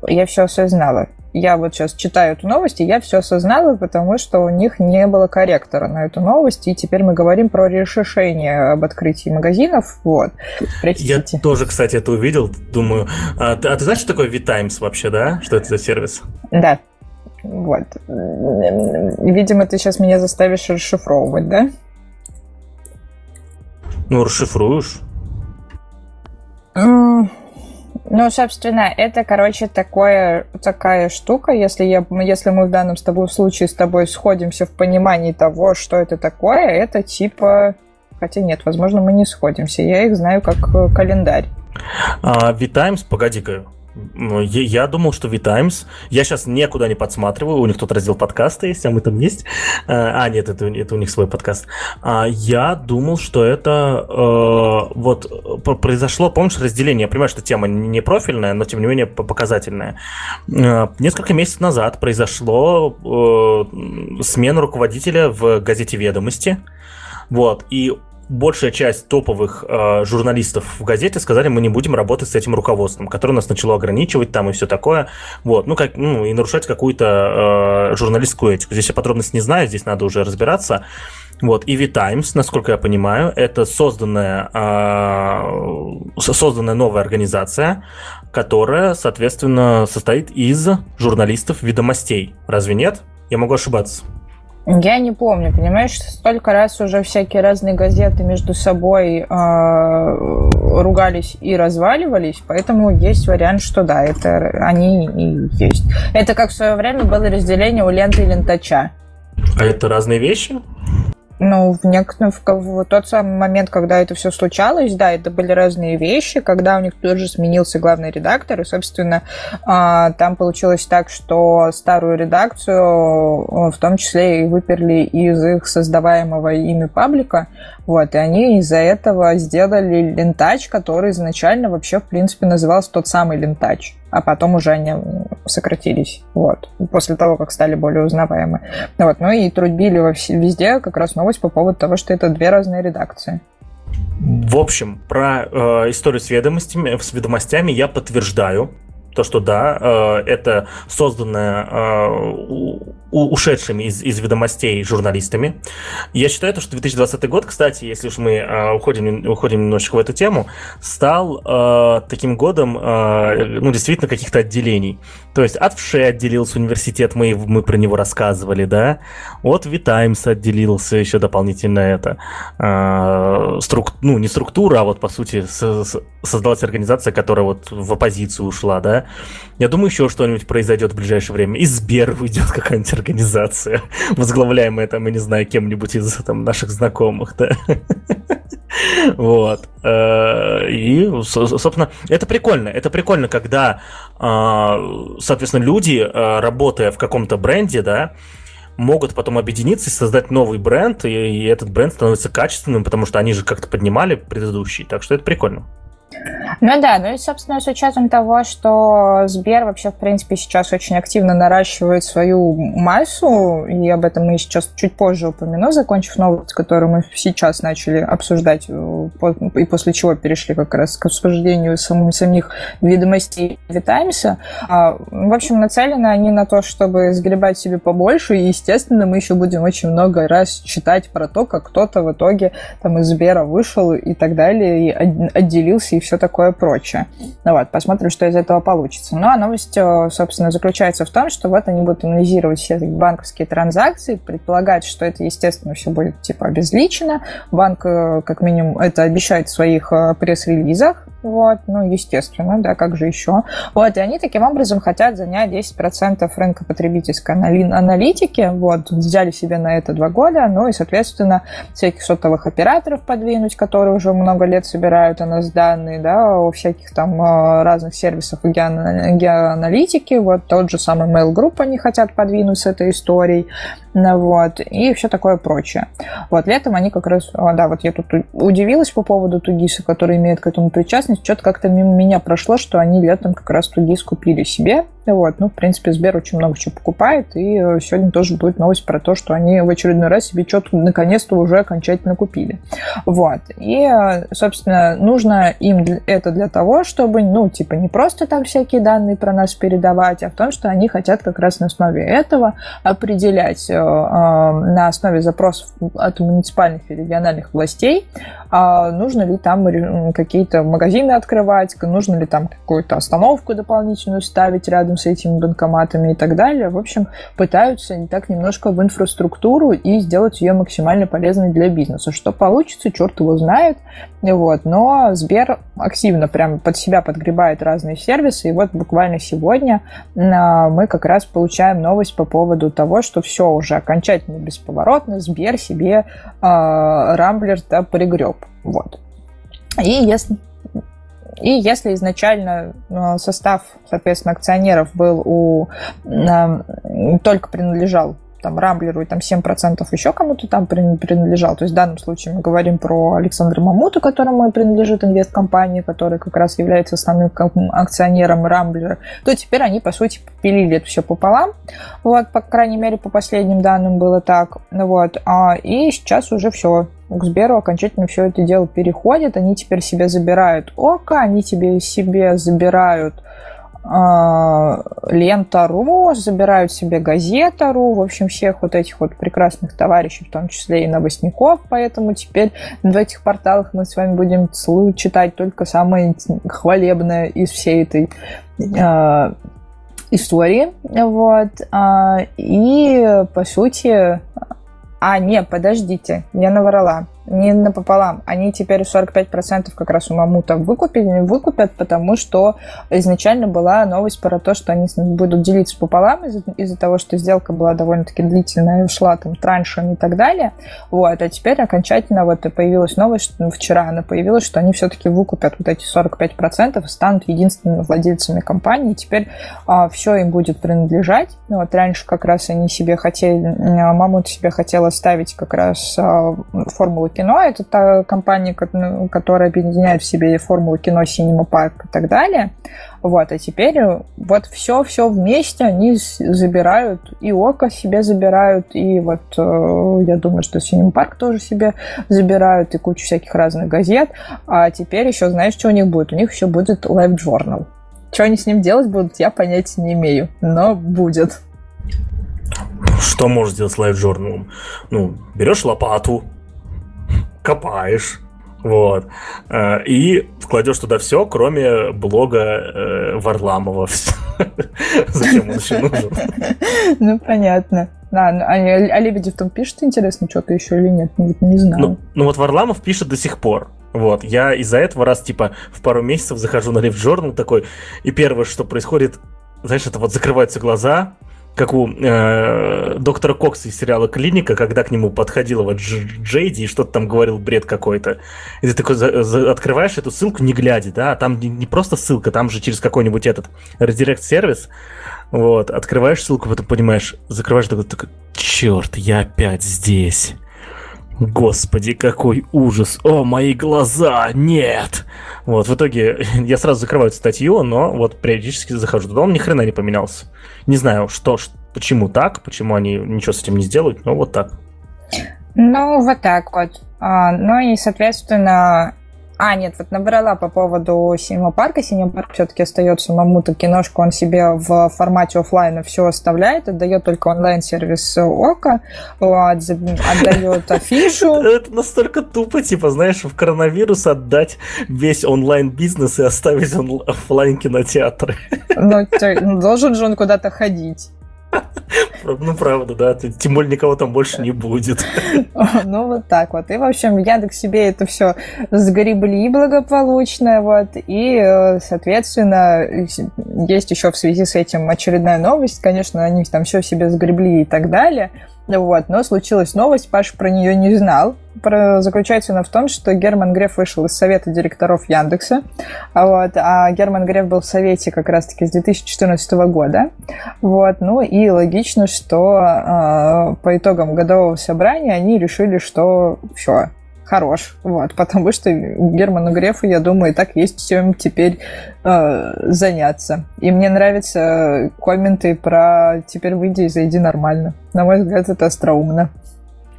я все осознала. Я вот сейчас читаю эту новость, и я все осознала, потому что у них не было корректора на эту новость, и теперь мы говорим про решение об открытии магазинов. Вот. Я тоже, кстати, это увидел, думаю. А, а ты знаешь, что такое VTimes вообще, да? Что это за сервис? Да. Вот. Видимо, ты сейчас меня заставишь расшифровывать, да? Ну, расшифруешь. Ну, собственно, это, короче, такое, такая штука, если, я, если мы в данном с тобой случае с тобой сходимся в понимании того, что это такое, это типа... Хотя нет, возможно, мы не сходимся. Я их знаю как э, календарь. А, V-Times, погоди-ка, ну, я думал, что V-Times. Я сейчас никуда не подсматриваю. У них тут раздел подкаста есть, а мы там есть. Э, а, нет, это, это у них свой подкаст. А я думал, что это э, вот произошло, помнишь, разделение. Я понимаю, что тема не профильная, но тем не менее показательная. Э, несколько месяцев назад произошло э, смена руководителя в газете «Ведомости». Вот, и большая часть топовых э, журналистов в газете сказали, мы не будем работать с этим руководством, которое нас начало ограничивать там и все такое. Вот, ну, как, ну, и нарушать какую-то э, журналистскую этику. Здесь я подробности не знаю, здесь надо уже разбираться. Вот, EV Times, насколько я понимаю, это созданная, э, созданная новая организация, которая, соответственно, состоит из журналистов ведомостей. Разве нет? Я могу ошибаться. Я не помню, понимаешь, столько раз уже всякие разные газеты между собой э, ругались и разваливались, поэтому есть вариант, что да, это они и есть. Это как в свое время было разделение у ленты и лентача. А это разные вещи? Ну, в, некотором, в, в тот самый момент, когда это все случалось, да, это были разные вещи, когда у них тоже сменился главный редактор, и, собственно, а, там получилось так, что старую редакцию в том числе и выперли из их создаваемого ими паблика, вот, и они из-за этого сделали лентач, который изначально вообще, в принципе, назывался тот самый лентач а потом уже они сократились, вот, после того, как стали более узнаваемы. Вот, ну и трубили везде как раз новость по поводу того, что это две разные редакции. В общем, про э, историю с ведомостями, с ведомостями я подтверждаю то, что да, э, это созданное э, ушедшими из, из ведомостей журналистами. Я считаю, что 2020 год, кстати, если уж мы э, уходим, уходим немножечко в эту тему, стал таким годом, ну, действительно, каких-то отделений. То есть от ВШЭ отделился университет, мы, мы про него рассказывали, да, от Витаймс отделился еще дополнительно это, струк, ну, не структура, а вот, по сути, создалась организация, которая вот в оппозицию ушла, да, я думаю, еще что-нибудь произойдет в ближайшее время. Из Сбер выйдет какая-нибудь организация, возглавляемая там, я не знаю, кем-нибудь из там, наших знакомых, да. Вот. Э, и, собственно, это прикольно. Это прикольно, когда, а, соответственно, люди, а, работая в каком-то бренде, да, могут потом объединиться и создать новый бренд, и этот бренд становится качественным, потому что они же как-то поднимали предыдущий. Так что это прикольно. Ну да, ну и, собственно, с учетом того, что Сбер вообще, в принципе, сейчас очень активно наращивает свою массу, и об этом мы сейчас чуть позже упомяну, закончив новость, которую мы сейчас начали обсуждать, э, и после чего перешли как раз к обсуждению самих, самих ведомостей Витаймса. А, в общем, нацелены они на то, чтобы сгребать себе побольше, и, естественно, мы еще будем очень много раз читать про то, как кто-то в итоге там из Сбера вышел и так далее, и отделился и все такое прочее. Ну вот, посмотрим, что из этого получится. Ну а новость, э, собственно, заключается в том, что вот они будут анализировать все банковские транзакции, предполагать, что это, естественно, все будет типа обезличено. Банк, э, как минимум, это обещает в своих э, пресс-релизах, вот, ну, естественно, да, как же еще. Вот, и они таким образом хотят занять 10% рынка потребительской аналитики, вот, взяли себе на это два года, ну, и, соответственно, всяких сотовых операторов подвинуть, которые уже много лет собирают о нас данные, да, у всяких там э, разных сервисов геоаналитики, вот, тот же самый Mail Group они хотят подвинуть с этой историей, вот, и все такое прочее. Вот, летом они как раз, да, вот я тут удивилась по поводу Тугиса, который имеет к этому причастность, что-то как-то мимо меня прошло, что они летом как раз Тугис купили себе, вот. Ну, в принципе, Сбер очень много чего покупает, и э, сегодня тоже будет новость про то, что они в очередной раз себе что-то наконец-то уже окончательно купили. Вот. И, э, собственно, нужно им это для того, чтобы, ну, типа, не просто там всякие данные про нас передавать, а в том, что они хотят как раз на основе этого определять э, на основе запросов от муниципальных и региональных властей, а нужно ли там какие-то магазины открывать, нужно ли там какую-то остановку дополнительную ставить рядом с этими банкоматами и так далее. В общем, пытаются не так немножко в инфраструктуру и сделать ее максимально полезной для бизнеса. Что получится, черт его знает. Вот. Но Сбер активно прям под себя подгребает разные сервисы. И вот буквально сегодня а, мы как раз получаем новость по поводу того, что все уже окончательно бесповоротно. Сбер себе Рамблер-то пригреб. Вот. И если, и если изначально э, состав, соответственно, акционеров был у только принадлежал там Рамблеру и там 7% еще кому-то там принадлежал. То есть в данном случае мы говорим про Александра Мамуту, которому принадлежит инвесткомпания, которая как раз является основным акционером Рамблера, то теперь они, по сути, пилили это все пополам. Вот, по крайней мере, по последним данным было так. Вот. А, и сейчас уже все к Сберу окончательно все это дело переходит. Они теперь себе забирают ОКО, они тебе себе забирают Лента.ру, забирают себе Газета.ру, в общем, всех вот этих вот прекрасных товарищей, в том числе и новостников, поэтому теперь в этих порталах мы с вами будем читать только самое хвалебное из всей этой э, истории, вот, а, и, по сути, а, не, подождите, я наврала. Не напополам. Они теперь 45% как раз у Мамута выкупили, выкупят, потому что изначально была новость про то, что они будут делиться пополам из-за, из того, что сделка была довольно-таки длительная, ушла там траншем и так далее. Вот. А теперь окончательно вот появилась новость, ну, вчера она появилась, что они все-таки выкупят вот эти 45% и станут единственными владельцами компании. Теперь а, все им будет принадлежать. Вот раньше как раз они себе хотели, Мамут себе хотела ставить как раз а, формулу кино. Это та компания, ну, которая объединяет в себе формулу кино, Cinema Park и так далее. Вот, а теперь вот все-все вместе они забирают, и Око себе забирают, и вот э, я думаю, что Cinema Park тоже себе забирают, и кучу всяких разных газет. А теперь еще, знаешь, что у них будет? У них еще будет Live Journal. Что они с ним делать будут, я понятия не имею, но будет. Что можешь сделать Live Journal? Ну, берешь лопату, копаешь, вот. Э, и вкладешь туда все, кроме блога э, Варламова. Зачем он еще нужен? Ну, понятно. А, а, а Лебедев там пишет, интересно, что-то еще или нет? Не, не знаю. Ну, ну вот Варламов пишет до сих пор. Вот, я из-за этого раз, типа, в пару месяцев захожу на Live Journal такой, и первое, что происходит, знаешь, это вот закрываются глаза, как у э, доктора Кокса из сериала «Клиника», когда к нему подходила вот Джейди и что-то там говорил бред какой-то. И ты такой за, за, открываешь эту ссылку, не глядя, да, там не, не просто ссылка, там же через какой-нибудь этот редирект-сервис, вот, открываешь ссылку, потом понимаешь, закрываешь, такой, такой черт, я опять здесь. Господи, какой ужас! О, мои глаза! Нет! Вот, в итоге я сразу закрываю статью, но вот периодически захожу туда, он ни хрена не поменялся. Не знаю, что, почему так, почему они ничего с этим не сделают, но вот так. Ну, вот так вот. А, ну и, соответственно, а, нет, вот набрала по поводу Синема Парка. Синема Парк все-таки остается мамута киношку, он себе в формате офлайна все оставляет, отдает только онлайн-сервис ОКО, отдает афишу. Это настолько тупо, типа, знаешь, в коронавирус отдать весь онлайн-бизнес и оставить офлайн кинотеатры. Ну, должен же он куда-то ходить. Ну, правда, да. Тем более никого там больше не будет. Ну, вот так вот. И, в общем, Яндекс себе это все сгребли благополучно, вот. И, э, соответственно, есть еще в связи с этим очередная новость. Конечно, они там все себе сгребли и так далее. Вот. Но случилась новость, Паша про нее не знал. Про... Заключается она в том, что Герман Греф вышел из совета директоров Яндекса. Вот. А Герман Греф был в совете как раз-таки с 2014 года. Вот. Ну и логично, что э, по итогам годового собрания они решили, что все, хорош, вот, потому что Герману Грефу, я думаю, и так есть чем теперь э, заняться. И мне нравятся комменты про «теперь выйди и зайди нормально». На мой взгляд, это остроумно.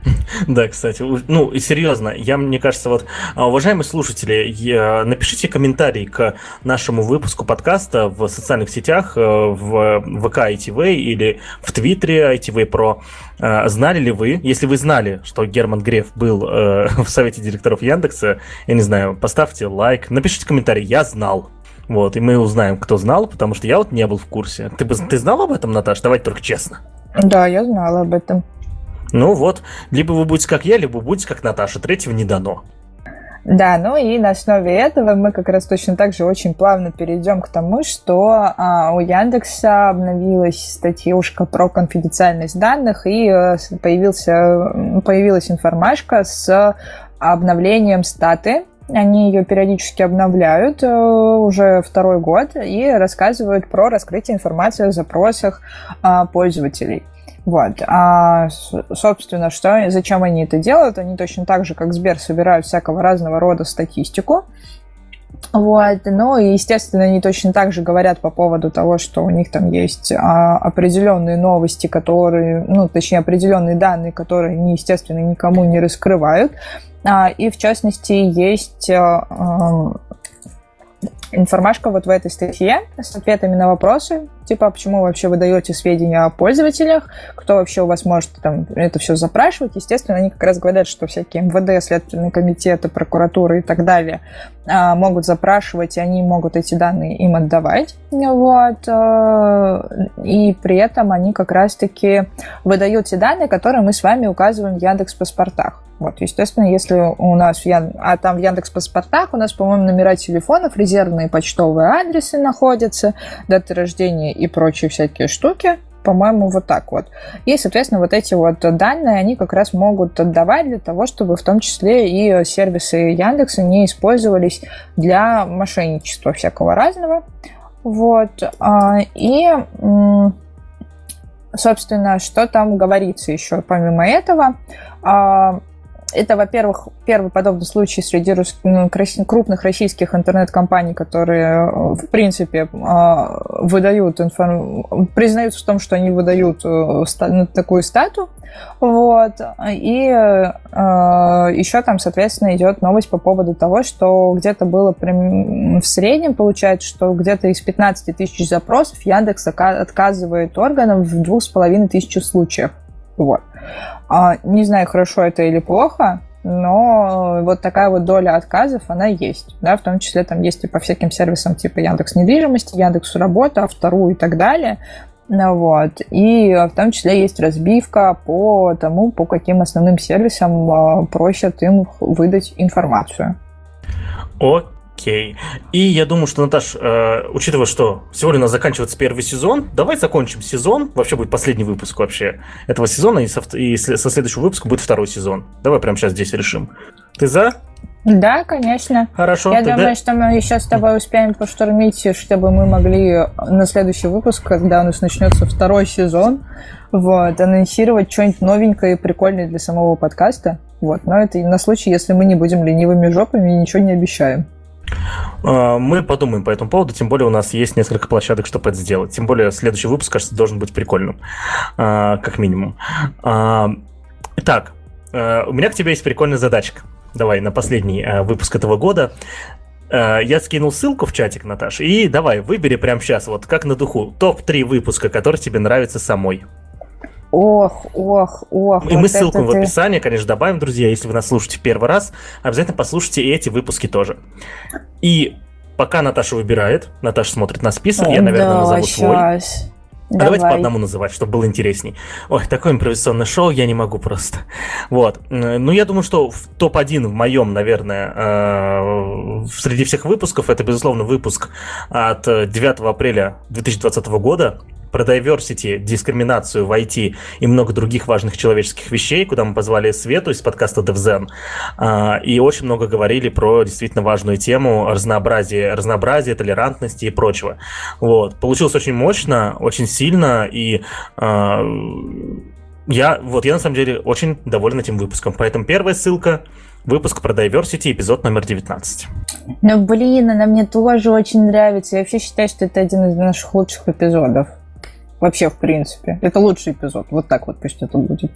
Да, кстати, ну и серьезно, я, мне кажется, вот, а, уважаемые слушатели, напишите комментарий к нашему выпуску подкаста в социальных сетях, э, в ВК ITV или в Твиттере ITV Pro. А, знали ли вы, если вы знали, что Герман Греф был э, в совете директоров Яндекса, я не знаю, поставьте лайк, напишите комментарий, я знал. Вот, и мы узнаем, кто знал, потому что я вот не был в курсе. Ты, ты знал об этом, Наташ? Давай только честно. Да, я знала об этом. Ну вот, либо вы будете как я, либо будете как Наташа. Третьего не дано. Да, ну и на основе этого мы как раз точно так же очень плавно перейдем к тому, что а, у Яндекса обновилась статьюшка про конфиденциальность данных и а, появился, появилась информашка с обновлением статы они ее периодически обновляют э, уже второй год и рассказывают про раскрытие информации о запросах э, пользователей. Вот. А, собственно, что, зачем они это делают? Они точно так же, как Сбер, собирают всякого разного рода статистику. Вот, ну и, естественно, они точно так же говорят по поводу того, что у них там есть а, определенные новости, которые, ну, точнее, определенные данные, которые они, естественно, никому не раскрывают. А, и, в частности, есть а, информашка вот в этой статье с ответами на вопросы, типа, почему вообще вы даете сведения о пользователях, кто вообще у вас может там это все запрашивать. Естественно, они как раз говорят, что всякие МВД, следственные комитеты, прокуратуры и так далее а, могут запрашивать, и они могут эти данные им отдавать. Вот. А, и при этом они как раз-таки выдают те данные, которые мы с вами указываем в Яндекс паспортах. Вот, естественно, если у нас, Ян... а там в Яндекс паспортах у нас, по-моему, номера телефонов, резервные почтовые адресы находятся, даты рождения и прочие всякие штуки, по-моему, вот так вот. И, соответственно, вот эти вот данные, они как раз могут отдавать для того, чтобы в том числе и сервисы Яндекса не использовались для мошенничества всякого разного. Вот. А, и собственно, что там говорится еще помимо этого. Это, во-первых, первый подобный случай среди ну, крупных российских интернет-компаний, которые, в принципе, а, выдают информ... признаются в том, что они выдают э, ну, такую стату. Вот. И еще там, соответственно, идет новость по поводу того, что где-то было в среднем, получается, что где-то из 15 тысяч запросов Яндекс отказывает органам в двух с половиной тысяч случаев. Вот. А, не знаю, хорошо это или плохо, но вот такая вот доля отказов, она есть. Да, в том числе там есть и по всяким сервисам типа Яндекс недвижимости, Яндекс работа, вторую и так далее. Ну Вот. И в том числе есть разбивка по тому, по каким основным сервисам а, просят им выдать информацию. Окей. И я думаю, что, Наташ, э, учитывая, что сегодня у нас заканчивается первый сезон, давай закончим сезон. Вообще будет последний выпуск вообще этого сезона, и со, и со следующего выпуска будет второй сезон. Давай прямо сейчас здесь решим. Ты за? Да, конечно. Хорошо. Я тогда... думаю, что мы еще с тобой успеем поштурмить, чтобы мы могли на следующий выпуск, когда у нас начнется второй сезон, вот, анонсировать что-нибудь новенькое и прикольное для самого подкаста. Вот, но это на случай, если мы не будем ленивыми жопами и ничего не обещаем. А, мы подумаем по этому поводу, тем более у нас есть несколько площадок, чтобы это сделать. Тем более следующий выпуск, кажется, должен быть прикольным, а, как минимум. А, итак, у меня к тебе есть прикольная задачка. Давай, на последний выпуск этого года. Я скинул ссылку в чатик, Наташа, и давай, выбери прямо сейчас, вот как на духу, топ-3 выпуска, которые тебе нравятся самой. Ох, ох, ох. И вот мы ссылку в описании, конечно, добавим, друзья. Если вы нас слушаете первый раз, обязательно послушайте и эти выпуски тоже. И пока Наташа выбирает, Наташа смотрит на список, я, наверное, да, назову сейчас. свой. А давайте по одному называть, чтобы было интересней. Ой, такое импровизационное шоу я не могу просто. Вот. Ну, я думаю, что в топ-1 в моем, наверное, э, среди всех выпусков, это, безусловно, выпуск от 9 апреля 2020 года, про diversity, дискриминацию в IT и много других важных человеческих вещей, куда мы позвали Свету из подкаста DevZen. А, и очень много говорили про действительно важную тему разнообразия, разнообразия, толерантности и прочего. Вот. Получилось очень мощно, очень сильно, и а, я, вот, я на самом деле очень доволен этим выпуском. Поэтому первая ссылка выпуск про diversity, эпизод номер 19. Ну, блин, она мне тоже очень нравится. Я вообще считаю, что это один из наших лучших эпизодов. Вообще, в принципе. Это лучший эпизод. Вот так вот пусть это будет.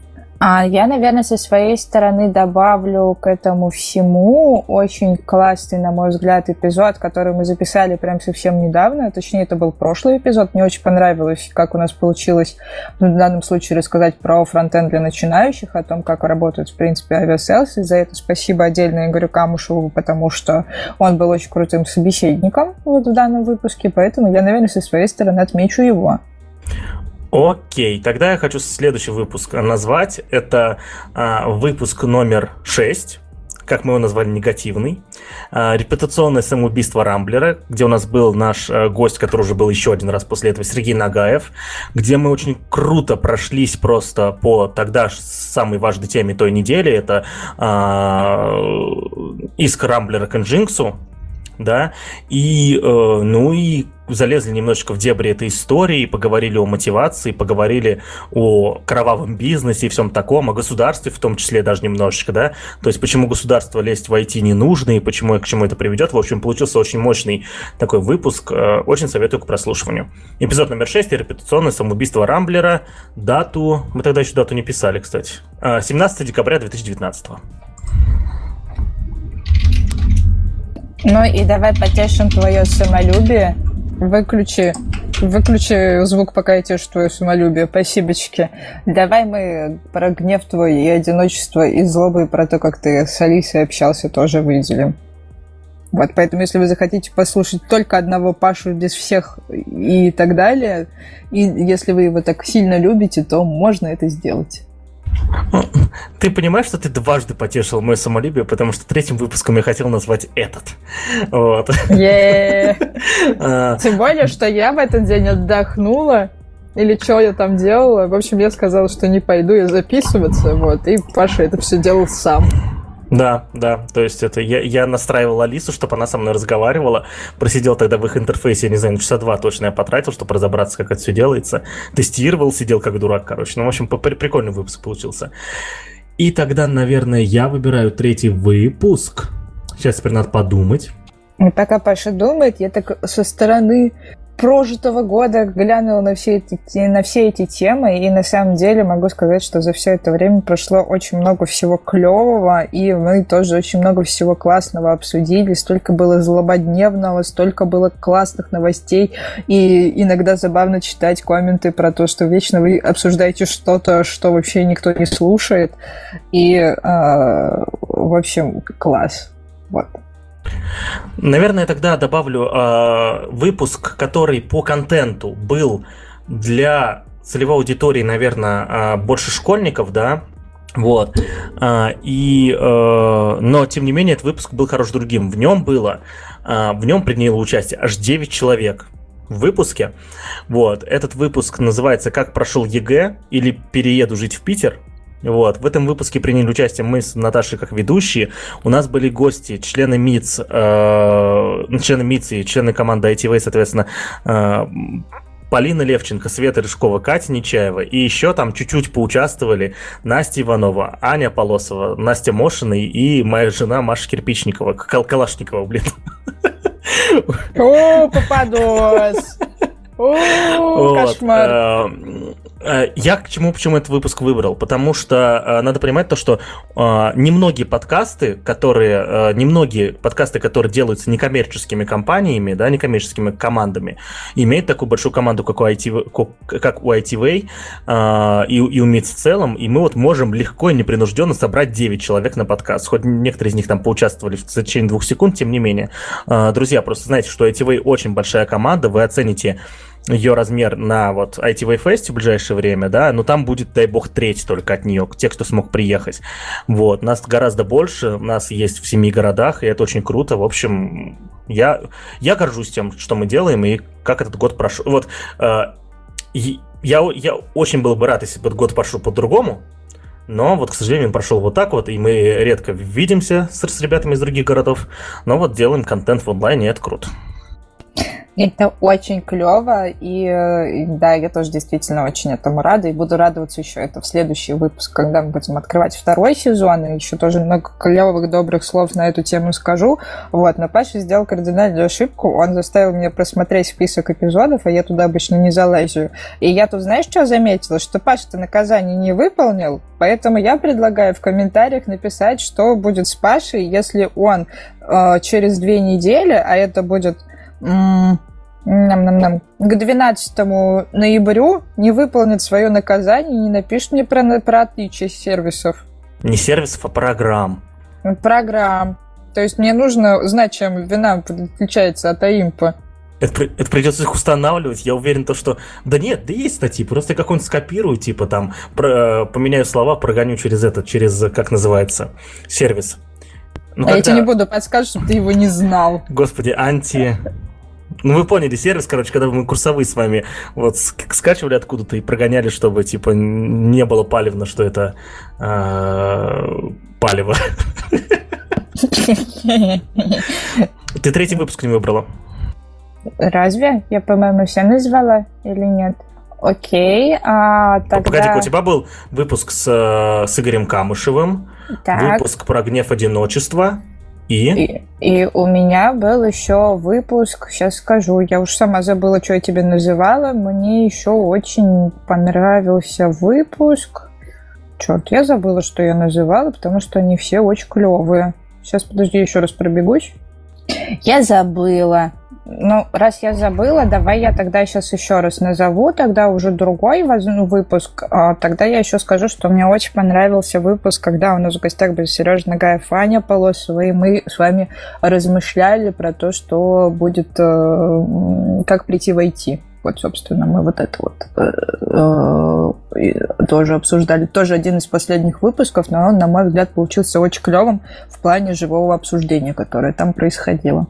А я, наверное, со своей стороны добавлю к этому всему очень классный, на мой взгляд, эпизод, который мы записали прям совсем недавно. Точнее, это был прошлый эпизод. Мне очень понравилось, как у нас получилось в данном случае рассказать про фронтенд для начинающих, о том, как работает, в принципе, Aviasales. И за это спасибо отдельно Игорю Камышеву, потому что он был очень крутым собеседником вот в данном выпуске. Поэтому я, наверное, со своей стороны отмечу его. Окей, тогда я хочу следующий выпуск назвать. Это а, выпуск номер 6, как мы его назвали, негативный. А, репутационное самоубийство Рамблера, где у нас был наш а, гость, который уже был еще один раз после этого, Сергей Нагаев, где мы очень круто прошлись просто по тогда самой важной теме той недели. Это а, иск Рамблера к Nginx, да, и, э, ну и залезли немножечко в дебри этой истории, поговорили о мотивации, поговорили о кровавом бизнесе и всем таком, о государстве в том числе даже немножечко, да, то есть почему государство лезть в IT не нужно и почему к чему это приведет. В общем, получился очень мощный такой выпуск, э, очень советую к прослушиванию. Эпизод номер 6, репутационное самоубийство Рамблера, дату, мы тогда еще дату не писали, кстати, 17 э, декабря 2019. Ну и давай потешим твое самолюбие. Выключи Выключи звук, пока я тешу твое самолюбие. Спасибочки. Давай мы про гнев твой и одиночество и злобу, и про то, как ты с Алисой общался, тоже выделим. Вот, поэтому, если вы захотите послушать только одного Пашу без всех и так далее, и если вы его так сильно любите, то можно это сделать. Ты понимаешь, что ты дважды потешил мое самолюбие, потому что третьим выпуском я хотел назвать этот. Вот. А. Тем более, что я в этот день отдохнула, или что я там делала. В общем, я сказала, что не пойду я записываться, вот, и Паша это все делал сам. Да, да, то есть это я, я настраивал Алису, чтобы она со мной разговаривала, просидел тогда в их интерфейсе, я не знаю, часа два точно я потратил, чтобы разобраться, как это все делается, тестировал, сидел как дурак, короче, ну, в общем, прикольный выпуск получился. И тогда, наверное, я выбираю третий выпуск. Сейчас теперь надо подумать. И пока Паша думает, я так со стороны прожитого года глянула на все, эти, на все эти темы, и на самом деле могу сказать, что за все это время прошло очень много всего клевого, и мы тоже очень много всего классного обсудили, столько было злободневного, столько было классных новостей, и иногда забавно читать комменты про то, что вечно вы обсуждаете что-то, что вообще никто не слушает, и, э, в общем, класс. Вот. Наверное, тогда добавлю э, выпуск, который по контенту был для целевой аудитории, наверное, э, больше школьников, да, вот. А, и, э, но, тем не менее, этот выпуск был хорош другим. В нем было, в нем приняло участие аж 9 человек в выпуске. Вот. Этот выпуск называется «Как прошел ЕГЭ» или «Перееду жить в Питер». Вот. В этом выпуске приняли участие мы с Наташей как ведущие. У нас были гости, члены МИЦ, э, члены МИЦ и члены команды ITV, соответственно, э, Полина Левченко, Света Рыжкова, Катя Нечаева. И еще там чуть-чуть поучаствовали Настя Иванова, Аня Полосова, Настя Мошина и моя жена Маша Кирпичникова. Кал Калашникова, блин. О, попадос! О, кошмар. Э, я к чему, почему этот выпуск выбрал? Потому что э, надо понимать то, что э, немногие подкасты, которые, немногие подкасты, которые делаются некоммерческими компаниями, да, некоммерческими командами, имеют такую большую команду, как у, IT, как у ITV и, и у МИД в целом, и мы вот можем легко и непринужденно собрать 9 человек на подкаст. Хоть некоторые из них там поучаствовали в течение двух секунд, тем не менее. Друзья, просто знаете, что ITV очень большая команда, вы оцените ее размер на вот ITV Fest в ближайшее время, да, но там будет, дай бог, треть только от нее, те, кто смог приехать. Вот, нас гораздо больше, нас есть в семи городах, и это очень круто. В общем, я, я горжусь тем, что мы делаем, и как этот год прошел. Вот, э, я, я очень был бы рад, если бы этот год прошел по-другому, но вот, к сожалению, он прошел вот так вот, и мы редко видимся с, с ребятами из других городов, но вот делаем контент в онлайне, и это круто. Это очень клево, и, и да, я тоже действительно очень этому рада, и буду радоваться еще это в следующий выпуск, когда мы будем открывать второй сезон, и еще тоже много клевых, добрых слов на эту тему скажу. Вот, но Паша сделал кардинальную ошибку, он заставил меня просмотреть список эпизодов, а я туда обычно не залазю. И я тут, знаешь, что заметила? Что Паша-то наказание не выполнил, поэтому я предлагаю в комментариях написать, что будет с Пашей, если он э, через две недели, а это будет нам-нам-нам, к 12 ноябрю не выполнит свое наказание не напишет мне про, про отличие сервисов. Не сервисов, а программ. Программ. То есть мне нужно знать, чем вина отличается от АИМПа. Это, это придется их устанавливать. Я уверен, то, что... Да нет, да есть статьи. Просто как-нибудь скопирую, типа там, про, поменяю слова, прогоню через этот, через, как называется, сервис. Ну, а когда... я тебе не буду подсказывать, чтобы ты его не знал. Господи, анти... Ну, вы поняли сервис, короче, когда мы курсовые с вами вот скачивали откуда-то и прогоняли, чтобы, типа, не было палевно, что это э, палево. Ты третий выпуск не выбрала. Разве? Я, по-моему, все назвала или нет? Окей, а тогда... Погоди, у тебя был выпуск с, э, с Игорем Камышевым, так. выпуск про гнев одиночества, и? и? И у меня был еще выпуск, сейчас скажу, я уж сама забыла, что я тебе называла. Мне еще очень понравился выпуск. Черт, я забыла, что я называла, потому что они все очень клевые. Сейчас, подожди, еще раз пробегусь. Я забыла. Ну, раз я забыла, давай я тогда сейчас еще раз назову, тогда уже другой ну, выпуск. А, тогда я еще скажу, что мне очень понравился выпуск, когда у нас в гостях был Сережа Нагая, Фаня Полосова, и мы с вами размышляли про то, что будет, э, как прийти в IT. Вот, собственно, мы вот это вот э, э, тоже обсуждали. Тоже один из последних выпусков, но он, на мой взгляд, получился очень клевым в плане живого обсуждения, которое там происходило.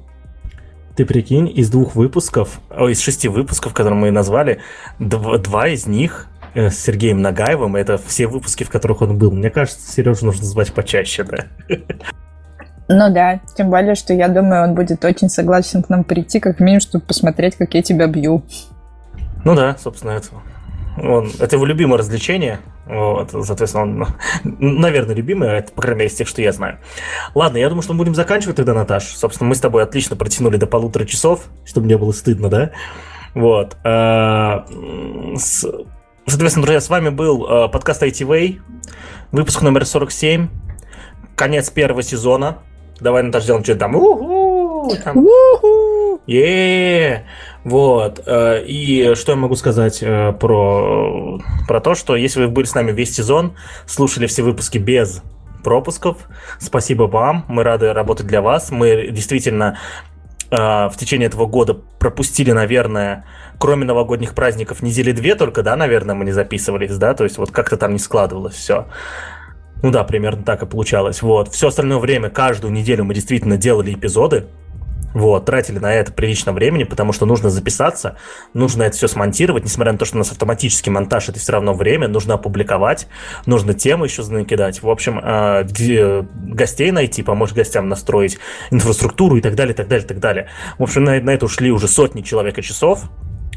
Ты прикинь, из двух выпусков, о, из шести выпусков, которые мы назвали, два, два из них э, с Сергеем Нагаевым, это все выпуски, в которых он был. Мне кажется, Сережу нужно звать почаще, да. Ну да, тем более, что я думаю, он будет очень согласен к нам прийти, как минимум, чтобы посмотреть, как я тебя бью. Ну да, собственно, это, он, это его любимое развлечение. Вот, соответственно, он, наверное, любимый, а это, по крайней мере, из тех, что я знаю. Ладно, я думаю, что мы будем заканчивать тогда, Наташ. Собственно, мы с тобой отлично протянули до полутора часов, чтобы мне было стыдно, да? Вот. А, соответственно, друзья, с вами был а, подкаст ITV, выпуск номер 47, конец первого сезона. Давай, Наташа, сделаем что-то там. У-ху! там. У-ху! Е-е-е! Вот. Э, и что я могу сказать э, про, про то, что если вы были с нами весь сезон, слушали все выпуски без пропусков, спасибо вам, мы рады работать для вас. Мы действительно э, в течение этого года пропустили, наверное, кроме новогодних праздников, недели две только, да, наверное, мы не записывались, да, то есть вот как-то там не складывалось все. Ну да, примерно так и получалось. Вот. Все остальное время, каждую неделю мы действительно делали эпизоды, вот, тратили на это прилично времени, потому что нужно записаться, нужно это все смонтировать, несмотря на то, что у нас автоматический монтаж, это все равно время, нужно опубликовать, нужно темы еще накидать. В общем, а, гостей найти, помочь гостям настроить инфраструктуру и так далее, так далее, так далее. В общем, на, на это ушли уже сотни человека часов.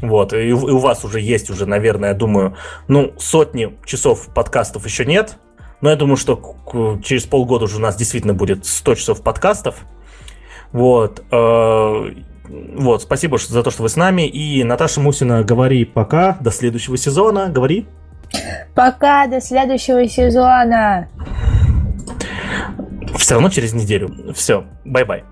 Вот, и, и у вас уже есть уже, наверное, я думаю, ну, сотни часов подкастов еще нет, но я думаю, что через полгода уже у нас действительно будет 100 часов подкастов. Вот. Э, вот, спасибо за то, что вы с нами. И Наташа Мусина, говори пока, до следующего сезона. Говори. Пока, до следующего сезона. Все равно через неделю. Все, bye-bye.